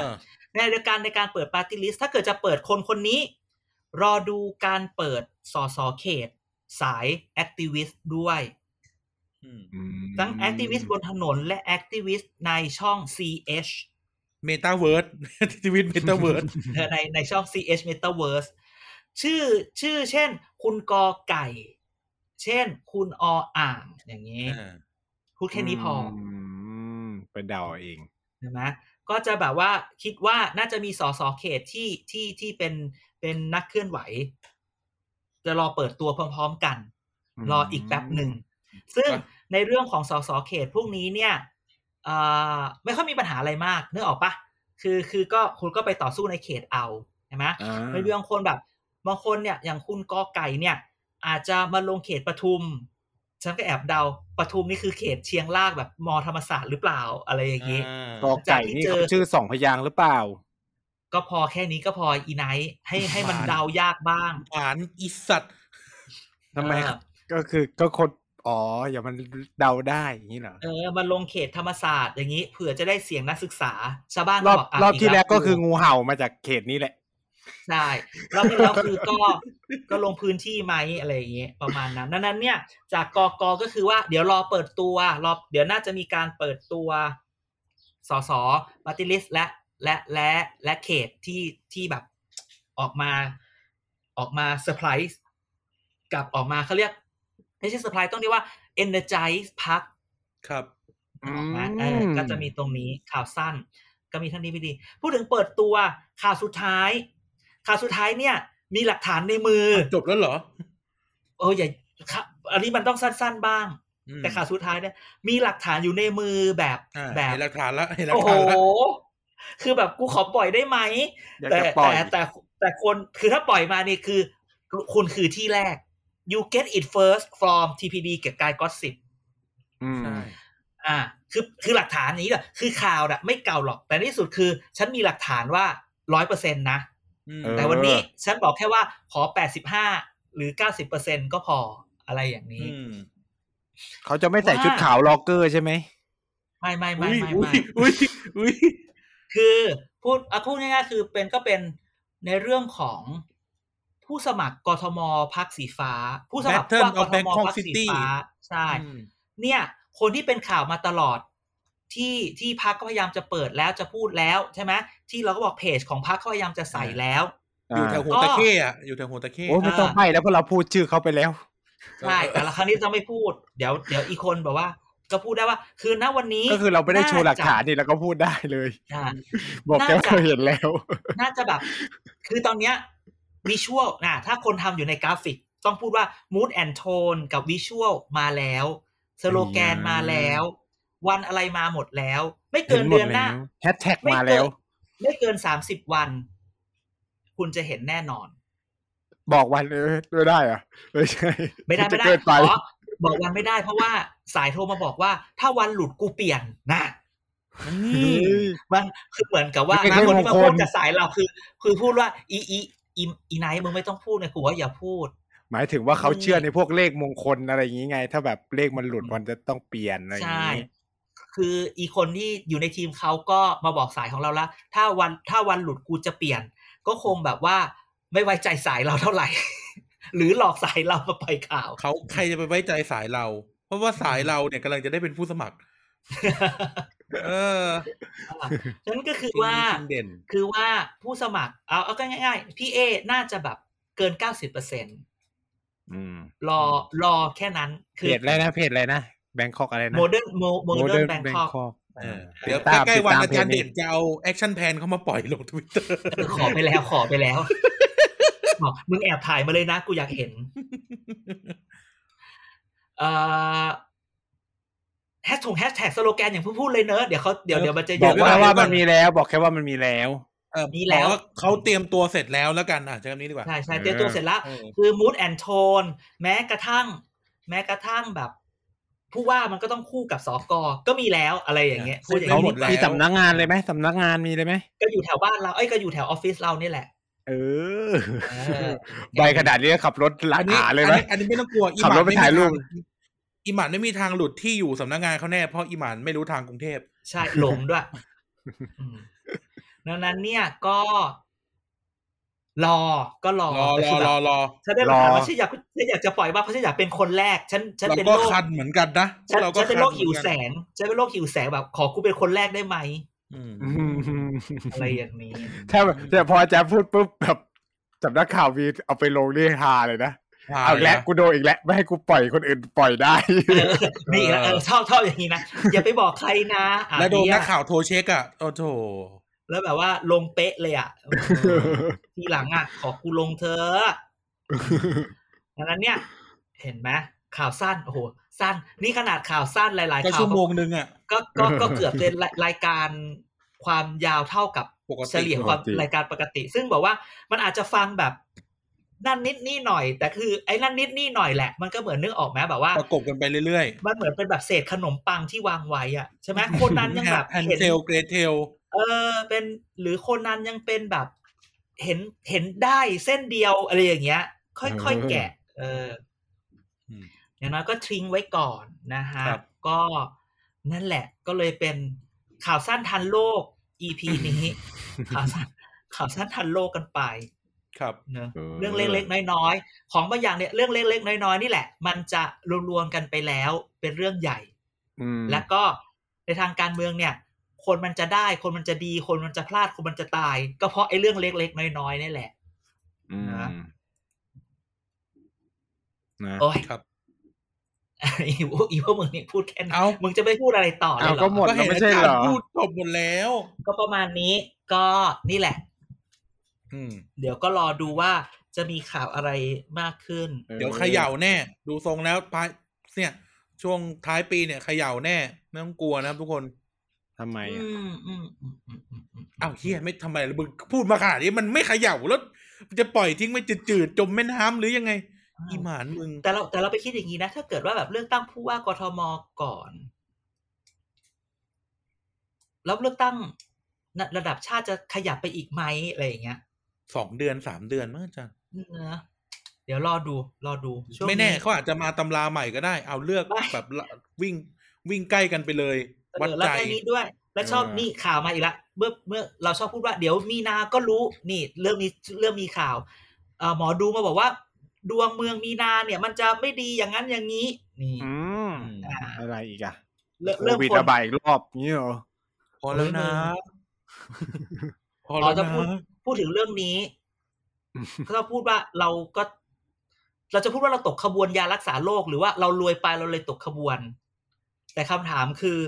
ในเดียวกันในการเปิดปาร์ตี้ลิสต์ถ้าเกิดจะเปิดคนคนนี้ รอดูการเปิดสอสอเขต สายแอคทิวิสต์ด้วยอืมทั้งแอคทิวิสต์บนถนนและแอคทิวิสต์ในช่อง CH เมตาเวิร์ดชีวิตเมตาเวิร์ดเออในในช่อง CH Metaverse ชื่อชื่อเช่น คุณกอไก่ เช่น คุณออ่างอย่างนี้พูดแค่นี้พอมไปเดาเองใช่ไหมก็จะแบบว่าคิดว่าน่าจะมีสสเขตที่ที่ที่เป็นเป็นนักเคลื่อนไหว จะรอเปิดตัวพร้อมๆกันอืมรออีกแป๊บหนึ่ง ซึ่งครับในเรื่องของสสเขตพวกนี้เนี่ยอ่าไม่ค่อยมีปัญหาอะไรมากนึกออกปะคือคือก็คุณก็ไปต่อสู้ในเขตเอาใช่ไหมอ่ามันมีบางคนแบบ บางคนเนี่ยอย่างคุณกอไก่เนี่ย อาจจะมาลงเขตปทุม ฉันก็แอบเดาปทุมนี่คือเขตเชียงรากแบบมอธรรมศาสตร์หรือเปล่าอะไรอย่างนี้กอไก่นี่เขาชื่อสองพยางค์หรือเปล่า ก็พอแค่นี้ก็พออีไนท์ให้ให้มันเดายากบ้างหวานอีสัตว์ทำไมเออก็คือก็คนอ๋ออย่ามันเดาได้อย่างนี้เหรอเออมันลงเขตธรรมศาสตร์อย่างนี้เผื่อจะได้เสียงนักศึกษาชาวบ้านรก็อบบอกะรอบที่อีแล้วก็คือกูงูเห่ามาจากเขตนี้แหละ ใช่รอบที่แล้วคือก็ก็ลงพื้นที่ไหมอะไรอย่างเงี้ยประมาณนั้นดังนั้นเนี่ย จากกกก็คือว่าเดี๋ยวรอเปิดตัวรอเดี๋ยวน่าจะมีการเปิดตัวสสปาร์ตี้ลิสต์และและและและเขตที่ที่แบบออกมาออกมาเซอร์ไพรส์กับออกมาเขาเรียกไม่ใช่เซอร์ไพรส์ต้องเรียกว่า energize พรรคครับอืออกมามเออก็จะมีตรงนี้ข่าวสั้น ก็มีเท่านี้ไม่ดี พูดถึงเปิดตัวข่าวสุดท้าย ข่าวสุดท้ายเนี่ย มีหลักฐานในมือ จบแล้วเหรอ เอออย่าค่ะอันนี้มันต้องสั้น ๆบ้างอืมแต่ข่าวสุดท้ายเนี่ย มีหลักฐานอยู่ในมือแบบอ่าแบบเห็นหลักฐานละเห็นหลักโอ้โหฐานละคือแบบกูขอปล่อยได้ไหมอยากแต่จะปล่อยแต่แต่แต่คนคือถ้าปล่อยมานี่คือคุณคือที่แรก you get it first from TPD เกับกายก็สิบอืมใช่อ่า คือคือหลักฐานนี้แหละคือข่าวน่ะ ไม่เก่าหรอก แต่ในที่สุดคือ ฉันมีหลักฐานว่าร้อยเปอร์เซ็นตนะอืมเออ แต่วันนี้ฉันบอกแค่ว่าขอแปดสิบห้าหรือเก้าสิบเปอร์เซ็นก็พออะไรอย่างนี้อืมเขาจะไม่ใส่ชุดขาวล็อกเกอร์ใช่ไหมไม่ไม่ไม่อุ้ยไม่อุ้ยไม่อุ้ยอุ้ยคือพูดอะพูดง่ายๆคือเป็นก็เป็นในเรื่องของผู้สมัครกทมพักสีฟ้า ผู้สมัครผู้ว่ากทมพักสีฟ้าใช่อืมเนี่ย คนที่เป็นข่าวมาตลอด ที่ที่พักก็พยายามจะเปิดแล้วจะพูดแล้วใช่ไหมที่เราก็บอกเพจของพักเขาพยายามจะใส่แล้วอยู่แถวหัวตะเข้อะอยู่แถวหัวตะเข้โอ้ยไม่ต้องให้แล้วเพราะเราพูดชื่อเขาไปแล้วใช่แต่ละครั้งนี้จะไม่พูด เดี๋ยวเดี๋ยวอีกคนแบบว่า ก็พูดได้ว่า คือณวันนี้ก็คือเราไม่ได้โชว์หลักฐานจะนี่เราก็พูดได้เลยอ่าบอกแค่ว่าน่าจะเราเห็นแล้ว น่าจะแบบ คือตอนเนี้ยวิชวลนะถ้าคนทำอยู่ในกราฟิก ต้องพูดว่า mood and tone กับวิชวลมาแล้วสโลแกนมาแล้ว วันอะไรมาหมดแล้ว ไม่เกินเดือนหน้าแฮชแท็กไม่มาเกิแล้วนไม่เกินสามสิบวัน คุณจะเห็นแน่นอน บอกวันเออไม่ได้เหรอะไม่ใช่ ไม่ได้ไม่ได้จะเกินไปอ๋อบอกวันไม่ได้เพราะว่าสายโทรมาบอกว่า ถ้าวันหลุดกูเปลี่ยนนะเฮ้ยมันคือเหมือนกับว่าไม่นะใช่คนที่มาบางคนพูดกับสายเราคือ คือพูดว่า อีอีอีอีไนท์มึงไม่ต้องพูดนะกูว่าอย่าพูด หมายถึงว่าเขาเชื่อในพวกเลขมงคลอะไรอย่างงี้ไง ถ้าแบบเลขมันหลุดมันจะต้องเปลี่ยนอะไรอย่างใช่งี้ คืออีคนที่อยู่ในทีมเขาก็มาบอกสายของเราแล้วถ้าวันถ้าวันหลุดกูจะเปลี่ยน ก็คงแบบว่าไม่ไว้ใจสายเราเท่าไหร่ หรือหลอกสายเรามาปล่อยข่าวเขาใครจะไปไว้ใจสายเรา เพราะว่าสายเราเนี่ยกำลังจะได้เป็นผู้สมัครเอออะฉะนั้นก็คือว่าจริงเด่นคือว่าผู้สมัคร เอาเอาก็ง่าย ๆ พี่เอน่าจะแบบเกินเก้าสิบเปอร์เซ็นอืมรอรอแค่นั้นคืเพจอะไรนะเพจอะไรนะ Bangkok อะไรนะโมเดิร์นโมโมเดิร์นแบงคอก Bangkok เออเดี๋ยวตามใกล้ๆวันติดตามอาจารย์เพจนี้เด่นจะเอา action plan เข้ามาปล่อยลงทวิตเตอร์ขอไปแล้วขอไปแล้วบอกมึงแอบถ่ายมาเลยนะ กูอยากเห็นเอ่อแฮชทงแฮชแท็กสโลแกนอย่างพูดๆเลยเนอะเดี๋ยวเขาเดี๋ยวเดี๋ยวมันจะบอกเยะแค่ไปว่ามันมีแล้ว บอกแค่ว่ามันมีแล้วเออมีแล้วบอกาเขาเตรียมตัวเสร็จแล้วแล้วกันอะใช้คำนี้ดีกว่าใช่ใช่เตรียมตัวเสร็จแล้วเออคือ mood and tone แม้กระทั่ง แม้กระทั่งแบบ ผู้ว่ามันก็ต้องคู่กับสอกอก็มีแล้วอะไรอย่างเงี้ยพูดอย่างเขานี้หมดีดกว่าแล้วมีสำนักงานเลยไหมสำนักงานมีเลยไหมก็อยู่แถวบ้านเราเอ้ยก็อยู่แถวออฟฟิศเรานี่แหละเออเออใบขนาดนี้ขับรถลัอัดนนี้หาเลยอันไหมนี้อันนี้ไม่ต้องกลัวอีขับหรมัถนไปไม่มีถ่ายรูปทางอีหมันไม่มีทางหลุดที่อยู่สำนักงานเขาแน่เพราะอีหมันไม่รู้ทางกรุงเทพใช่หลงด้วยอืมดังนั้นเนี่ยก็ รอก็รอรอแต่รคืออแบบรอรอฉันได้หลักฐานว่าฉันอยากฉันอยากจะปล่อยว่าเพราะฉันอยากเป็นคนแรก ฉันฉันเราเป็นก็โรคคันเหมือนกันนะฉันเราก็ฉันเป็นโรคคัหิวแสมือนกันงฉันเป็นโรคหิวแสงแบบ ขอกูเป็นคนแรกได้ไหมอืมอืมอะไรอย่างนี้ถ้าแต่พออาจารย์พูดปุ๊บแบบสำนักข่าวมีเอาไปลงนี่ฮาเลยนะเอาอีกแล้วกูโดนอีกแล้วไม่ให้กูปล่อยคนอื่นปล่อยได้เออนี่นะเออชอบชอบอย่างนี้นะอย่าไปบอกใครนะอะแล้วโดนเยนักข่าวโทรเช็คอะโอ้โถ แล้วแบบว่าลงเป๊ะเลยอะเออทีหลังอะ ขอกูลงเธอะดังนั้นเนี่ย เห็นไหมข่าวสั้นโอ้โหสั้น นี่ขนาดข่าวสั้นหลายๆก็ข่าวชั่วโมงนึงอะก็ก็ก็เกือบเป็นรายการความยาวเท่ากับปกติเฉลี่ยความปกติรายการปกติ ซึ่งบอกว่ามันอาจจะฟังแบบนั่นนิดนี่หน่อย แต่คือไอ้นั่นนิดนี่หน่อยแหละ มันก็เหมือนนึกออกไหมแบบว่าประกบกันไปเรื่อยมันเหมือนเป็นแบบเศษขนมปังที่วางไว้อะใช่ไหมคนนั้นๆยังแบบแฮนเห็นเทลเกรเทล เออ เป็นหรือคนนั้นยังเป็นแบบ เห็นเห็นได้เส้นเดียวอะไรอย่างเงี้ย ค่อยๆแกะ เอออย่างน้อยก็ทิ้งไว้ก่อนนะฮะครับก็นั่นแหละ ก็เลยเป็นข่าวสั้นทันโลก EP นี้ข่าวสั้นข่าวสั้นทันโลกกันไป ครับเนอะเออเรื่องเล็กๆน้อยๆของบางอย่างเนี่ยเรื่องเล็กๆน้อยๆนี่แหละ มันจะรวมๆกันไปแล้วเป็นเรื่องใหญ่อืมแล้วก็ในทางการเมืองเนี่ย คนมันจะได้ คนมันจะดี คนมันจะพลาด คนมันจะตาย ก็เพราะไอ้เรื่องเล็กๆน้อยๆนี่แหละอืมนะนะโอ้ยครับอีพวกอีพวกมึงนี่พูดแค่นี้เอ้ามึงจะไม่พูดอะไรต่อเลยอ้าวเหรก็อหมดก็แล้วเห็นไม่อาใช่จารเหรย์อพูดจบหมดแล้ว ก็ประมาณนี้ ก็นี่แหละอืมเดี๋ยวก็รอดูว่าจะมีข่าวอะไรมากขึ้นออเดี๋ยวเขย่าแน่ ดูทรงแล้วปลายเนี่ย ช่วงท้ายปีเนี่ยเขย่าแน่ ไม่ต้องกลัวนะครับทุกคน ทำไมอือะมอืมอืมอืมอืมอืมอ้าวเฮียไม่ทำไมล่ะมึงพูดมาขนาดนี้มันไม่เขย่าแล้วมันจะปล่อยทิ้งไว้จืดๆจมแม่น้ำหรือยังไงอีหมานมึง แต่เราแต่เราไปคิดอย่างนี้นะ ถ้าเกิดว่าแบบเลือกตั้งผู้ว่ากทมก่อนแล้วเลือกตั้งระดับชาติจะขยับไปอีกไหมอะไรอย่างเงี้ยสองเดือนสามเดือนมั้งอาจารย์นะเดี๋ยวรอดูรอดูช่วงไม่แน่นี้เขาอาจจะมาตำราใหม่ก็ได้ เอาเลือกไม่แบบละวิ่งวิ่งใกล้กันไปเลยเอ วัดอแล้วใจแค่นี้ด้วย แล้วชอบเออนี่ข่าวมาอีกละเมื่อเมื่อเราชอบพูดว่าเดี๋ยวมีนาก็รู้นี่เริ่มมีเริ่มมีข่าวเอ่อหมอดูมาบอกว่า ดวงเมืองมีนาเนี่ย มันจะไม่ดีอย่างนั้นอย่างนี้ นี่อืมอ่าอะไรอีกอะเริ่มโคเริ่มวิดคนระบาดอีกรอบนี้เหรอพอแล้วนะพอเราแล้วจะนะพูดพูดถึงเรื่องนี้ก็ต้องพูดว่าเราก็เราจะพูดว่าเราตกขบวนยารักษาโรคหรือว่าเรารวยไปเราเลยตกขบวน แต่คำถามคือ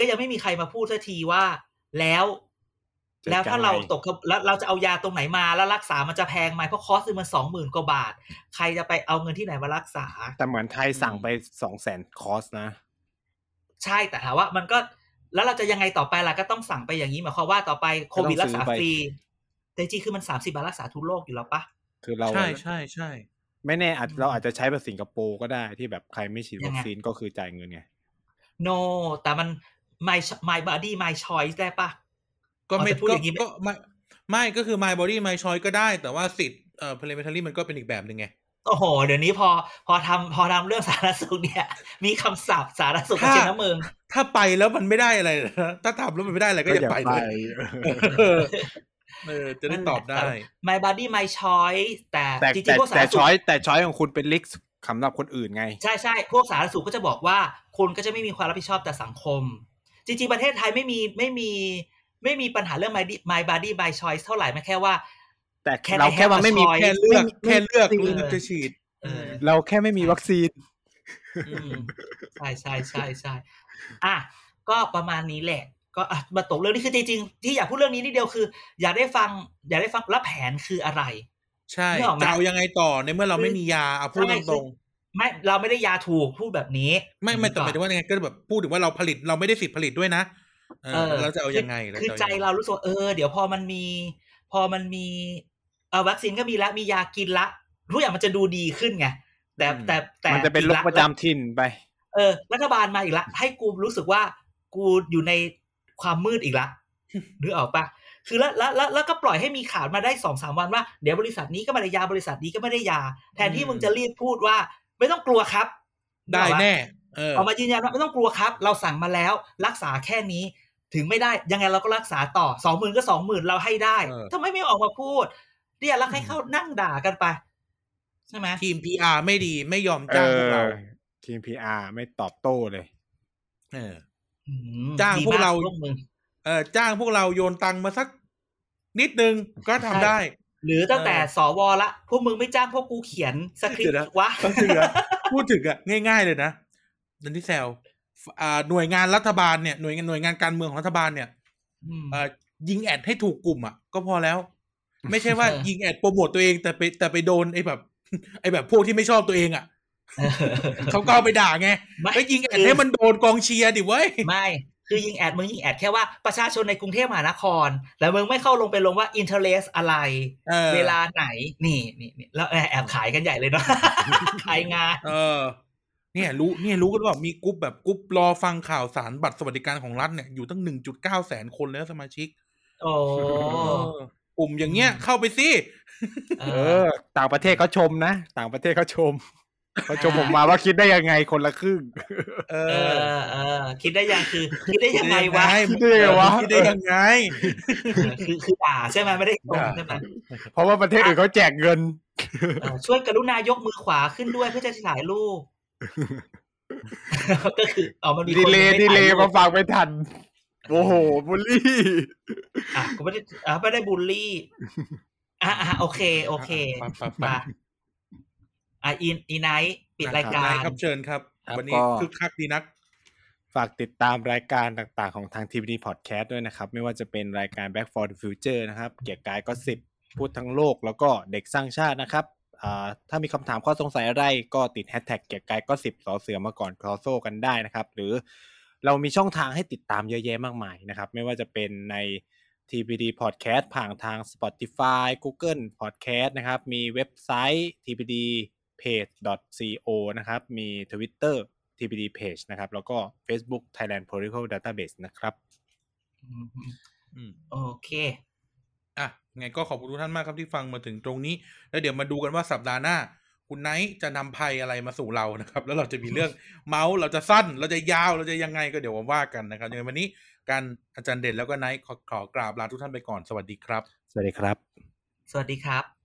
ก็ยังไม่มีใครมาพูดสักทีว่า แล้วจะแล้วถ้าเรายังไงตกขบแล้วเราจะเอายาตรงไหนมาแล้วรักษามันจะแพงไหมเพราะคอสมันสองหมื่นกว่าบาท ใครจะไปเอาเงินที่ไหนมารักษา แต่เหมือนไทยสั่งไปสองแสนคอร์สนะ ใช่แต่ถามว่ามันก็แล้วเราจะยังไงต่อไปล่ะก็ต้องสั่งไปอย่างนี้หมายความว่าต่อไปโควิดก็รัต้กองซื้ษาอไปฟรีแต่จริงๆคือมันสามสิบาทรักษาทุกโรคอยู่แล้วปะคือเราใช่อะใช่ใช่ไม่แน่อาจเราอาจจะใช้แบบสิงคโปร์ก็ได้ที่แบบใครไม่ฉีดยัวังคไงซีนก็คือจ่ายเงินไง no แต่มัน my my body my choice ได้ปะก็ไม่อ๋อแต่พูดก็อย่างนี้ไม่ก็ไม่ไม่ก็คือ my body my choice ก็ได้ แต่ว่าสิทธิ์เอ่อ parliamentary มันก็เป็นอีกแบบหนึ่งไงโอ้โห เดี๋ยวนี้พอพอทำพอทำเรื่องสาธารณสุขเนี่ย มีคำศัพท์สาธารณสุขกับถ้าเชียงน้ำเมืองถ้าไปแล้วมันไม่ได้อะไรนะถ้าทำแล้วมันไม่ได้อะไรก็อย่าไปเลยเออเออจะได้ตอบได้ my body my choice แต่แต่จริงแต่ๆพวกสาธาแต่รณสุช้ขอยแต่ช้อยของคุณเป็นลิกสำหรับคนอื่นไง ใช่ใช่พวกสาธารณสุขก็จะบอกว่า คุณก็จะไม่มีความรับผิดชอบต่อสังคม จริงๆ ประเทศไทยไม่มีไม่มีไม่มีปัญหาเรื่อง my my body my choice เท่าไหร่ไม่แค่ว่า แต่ Can เรา I แค่ have ว่า a ไม่มี choice? แค่เลือกไม่มีแค่เลือกไม่มีเลือกจะฉีดเออเราแค่ไม่มีวัคซีนอืมใช่ใช่ใช่ใช่อะก็ประมาณนี้แหละ ก็อะมาตกเรื่องนี้คือจริงๆที่อยากพูดเรื่องนี้นิดเดียวคือ อยากได้ฟัง อยากได้ฟังแล้วแผนคืออะไร ใช่นึกออกไหมจะเอายังไงต่อในเมื่อเราไม่มียาเอาพูดใช่ตรง ไม่เราไม่ได้ยาถูกพูดแบบนี้ๆไม่ไม่แต่หมายถึงว่ายังไงก็แบบพูดถึงว่าเราผลิตเราไม่ได้สิทธิ์ผลิตด้วยนะเออเราจะเอายังไงคือเราคือจะใจเอายังไงเรารู้สึกว่าเออ เดี๋ยวพอมันมี พอมันมีเออวัคซีนก็มีละมียากินละทุกอย่างมันจะดูดีขึ้นไงแต่แต่แต่มันจะเป็นโรคประจำถิ่นไป เออ รัฐบาลมาอีกละ ให้กูรู้สึกว่ากูอยู่ในความมืดอีกละนึกออกปะคือแล้วแล้วแล้วแล้วก็ปล่อยให้มีข่าวมาได้สองสามวันว่าเดี๋ยวบริษัทนี้ก็ไม่ได้ยาบริษัทนี้ก็ไม่ได้ยา แทนที่มึงจะรีบพูดว่า ไม่ต้องกลัวครับ ได้นึกออกปะแน่เออออกมายืนยันว่าไม่ต้องกลัวครับ เราสั่งมาแล้วรักษาแค่นี้ถึงไม่ได้ยังไงเราก็รักษาต่อสองหมื่นก็สองหมื่นเราให้ได้เออทำไมไม่ออกมาพูดเนี่ยแล้วให้เขานั่งด่ากันไปใช่ไหมทีม PR ไม่ดีไม่ยอมเอจ้างพวกเราอทีมพีอาร์ไม่ตอบโต้เลย เอออืมจ้างดีพวกเรามมึงเออจ้างพวกเราโยนตังค์มาสักนิดนึงก็ทำได้ หรือตั้งแต่เออสวละพวกมึงไม่จ้างพวกกูเขียนสคริปเดี๋ยวต์นะวะพูดถึงอะพูดถึงอะง่ายๆเลยนะนันที่แซวอ่าหน่วยงานรัฐบาลเนี่ยหน่วยงานหน่วยงานการเมืองของรัฐบาลเนี่ยอืมเอ่อยิงแอดให้ถูกกลุ่มอะ ก็พอแล้ว ไม่ใช่ว่าเออยิงแอดโปรโมทตัวเองแต่ไปแต่ไปโดนไอ้แบบไอ้แบบพวกที่ไม่ชอบตัวเองอะเขาก็เอาไปด่าไงไม่ไปยิงแอดคือให้มันโดนกองเชียร์ดิเว้ยไม่ คือยิงแอดมึงยิงแอดแค่ว่าประชาชนในกรุงเทพมหานคร แล้วมึงไม่เข้าลงไปลงว่า interest อะไรเออเวลาไหนนี่นี่นี่แล้วแอบขายกันใหญ่เลยเนาะขายงานเออ เนี่ยรู้เนี่ยรู้กันว่ามีกรุ๊ปแบบกรุ๊ปรอฟังข่าวสารบัตรสวัสดิการของรัฐเนี่ยอยู่ตั้งหนึ่งจุดเก้าแสนคนแล้วสมาชิกโอ้เออกลุ่มอย่างเงี้ยเข้าไปสิเอเอออ ต่างประเทศเขาชมนะ ต่างประเทศเขาชม เขาชมผมมาว่าคิดได้ยังไงคนละครึ่งเอเอออเออคิดได้ยังคือ คิดได้ยังไงวะคิดได้ยังไงวะคิดได้ยังไง คือคือด่าใช่ไหมไม่ได้ชมใช่ไหมเพราะว่าประเทศอื่นเขาแจกเงินเออช่วยกรุณายกมือขวาขึ้นด้วยเพื่อจะถ่ายรูปก็คืออ๋อมันมีคนดีเลย์ไม่ดีเลถ่ายย์รูมาปฟังไม่ทันโอ้โหบูลลี่อะกูไม่ได้อะไม่ได้บูลลี่อะอะโอเค โอเคไปไปไปมา อะอินอีไนท์ปิดรายกาไหนรครับเชิญครับครับวันนี้ก็คึกคักดีนัก ฝากติดตามรายการต่างๆ ของทาง TVD Podcast ด้วยนะครับ ไม่ว่าจะเป็นรายการ Back for the Future นะครับ เกียร์กายก็สิบพูดทั้งโลกแล้วก็เด็กสร้างชาตินะครับอ่าถ้ามีคำถามข้อสงสัยอะไรก็ติดแฮชแท็กเกียร์กายก็สิบสอเสือมาก่อนคอโซกันได้นะครับ หรือเรามีช่องทางให้ติดตามเยอะแยะมากมายนะครับ ไม่ว่าจะเป็นใน TPD Podcast ผ่านทาง Spotify Google Podcast นะครับ มีเว็บไซต์ tpd page.co นะครับ มี Twitter TPD Page นะครับ แล้วก็ Facebook Thailand Political Database นะครับอืมอืมโอเคอะไงก็ขอบคุณทุกท่านมากครับที่ฟังมาถึงตรงนี้ แล้วเดี๋ยวมาดูกันว่าสัปดาห์หน้า คุณไนท์จะนำภัยอะไรมาสู่เรานะครับ แล้วเราจะมีเรื่องเมาส์เราจะสั้น เราจะยาวเราจะยังไงก็เดี๋ยวมาว่ากันนะครับยังไงวันนี้การอาจารย์เด่นแล้วก็ไนท์ขอขอกราบลาทุกท่านไปก่อนสวัสดีครับ สวัสดีครับ สวัสดีครับ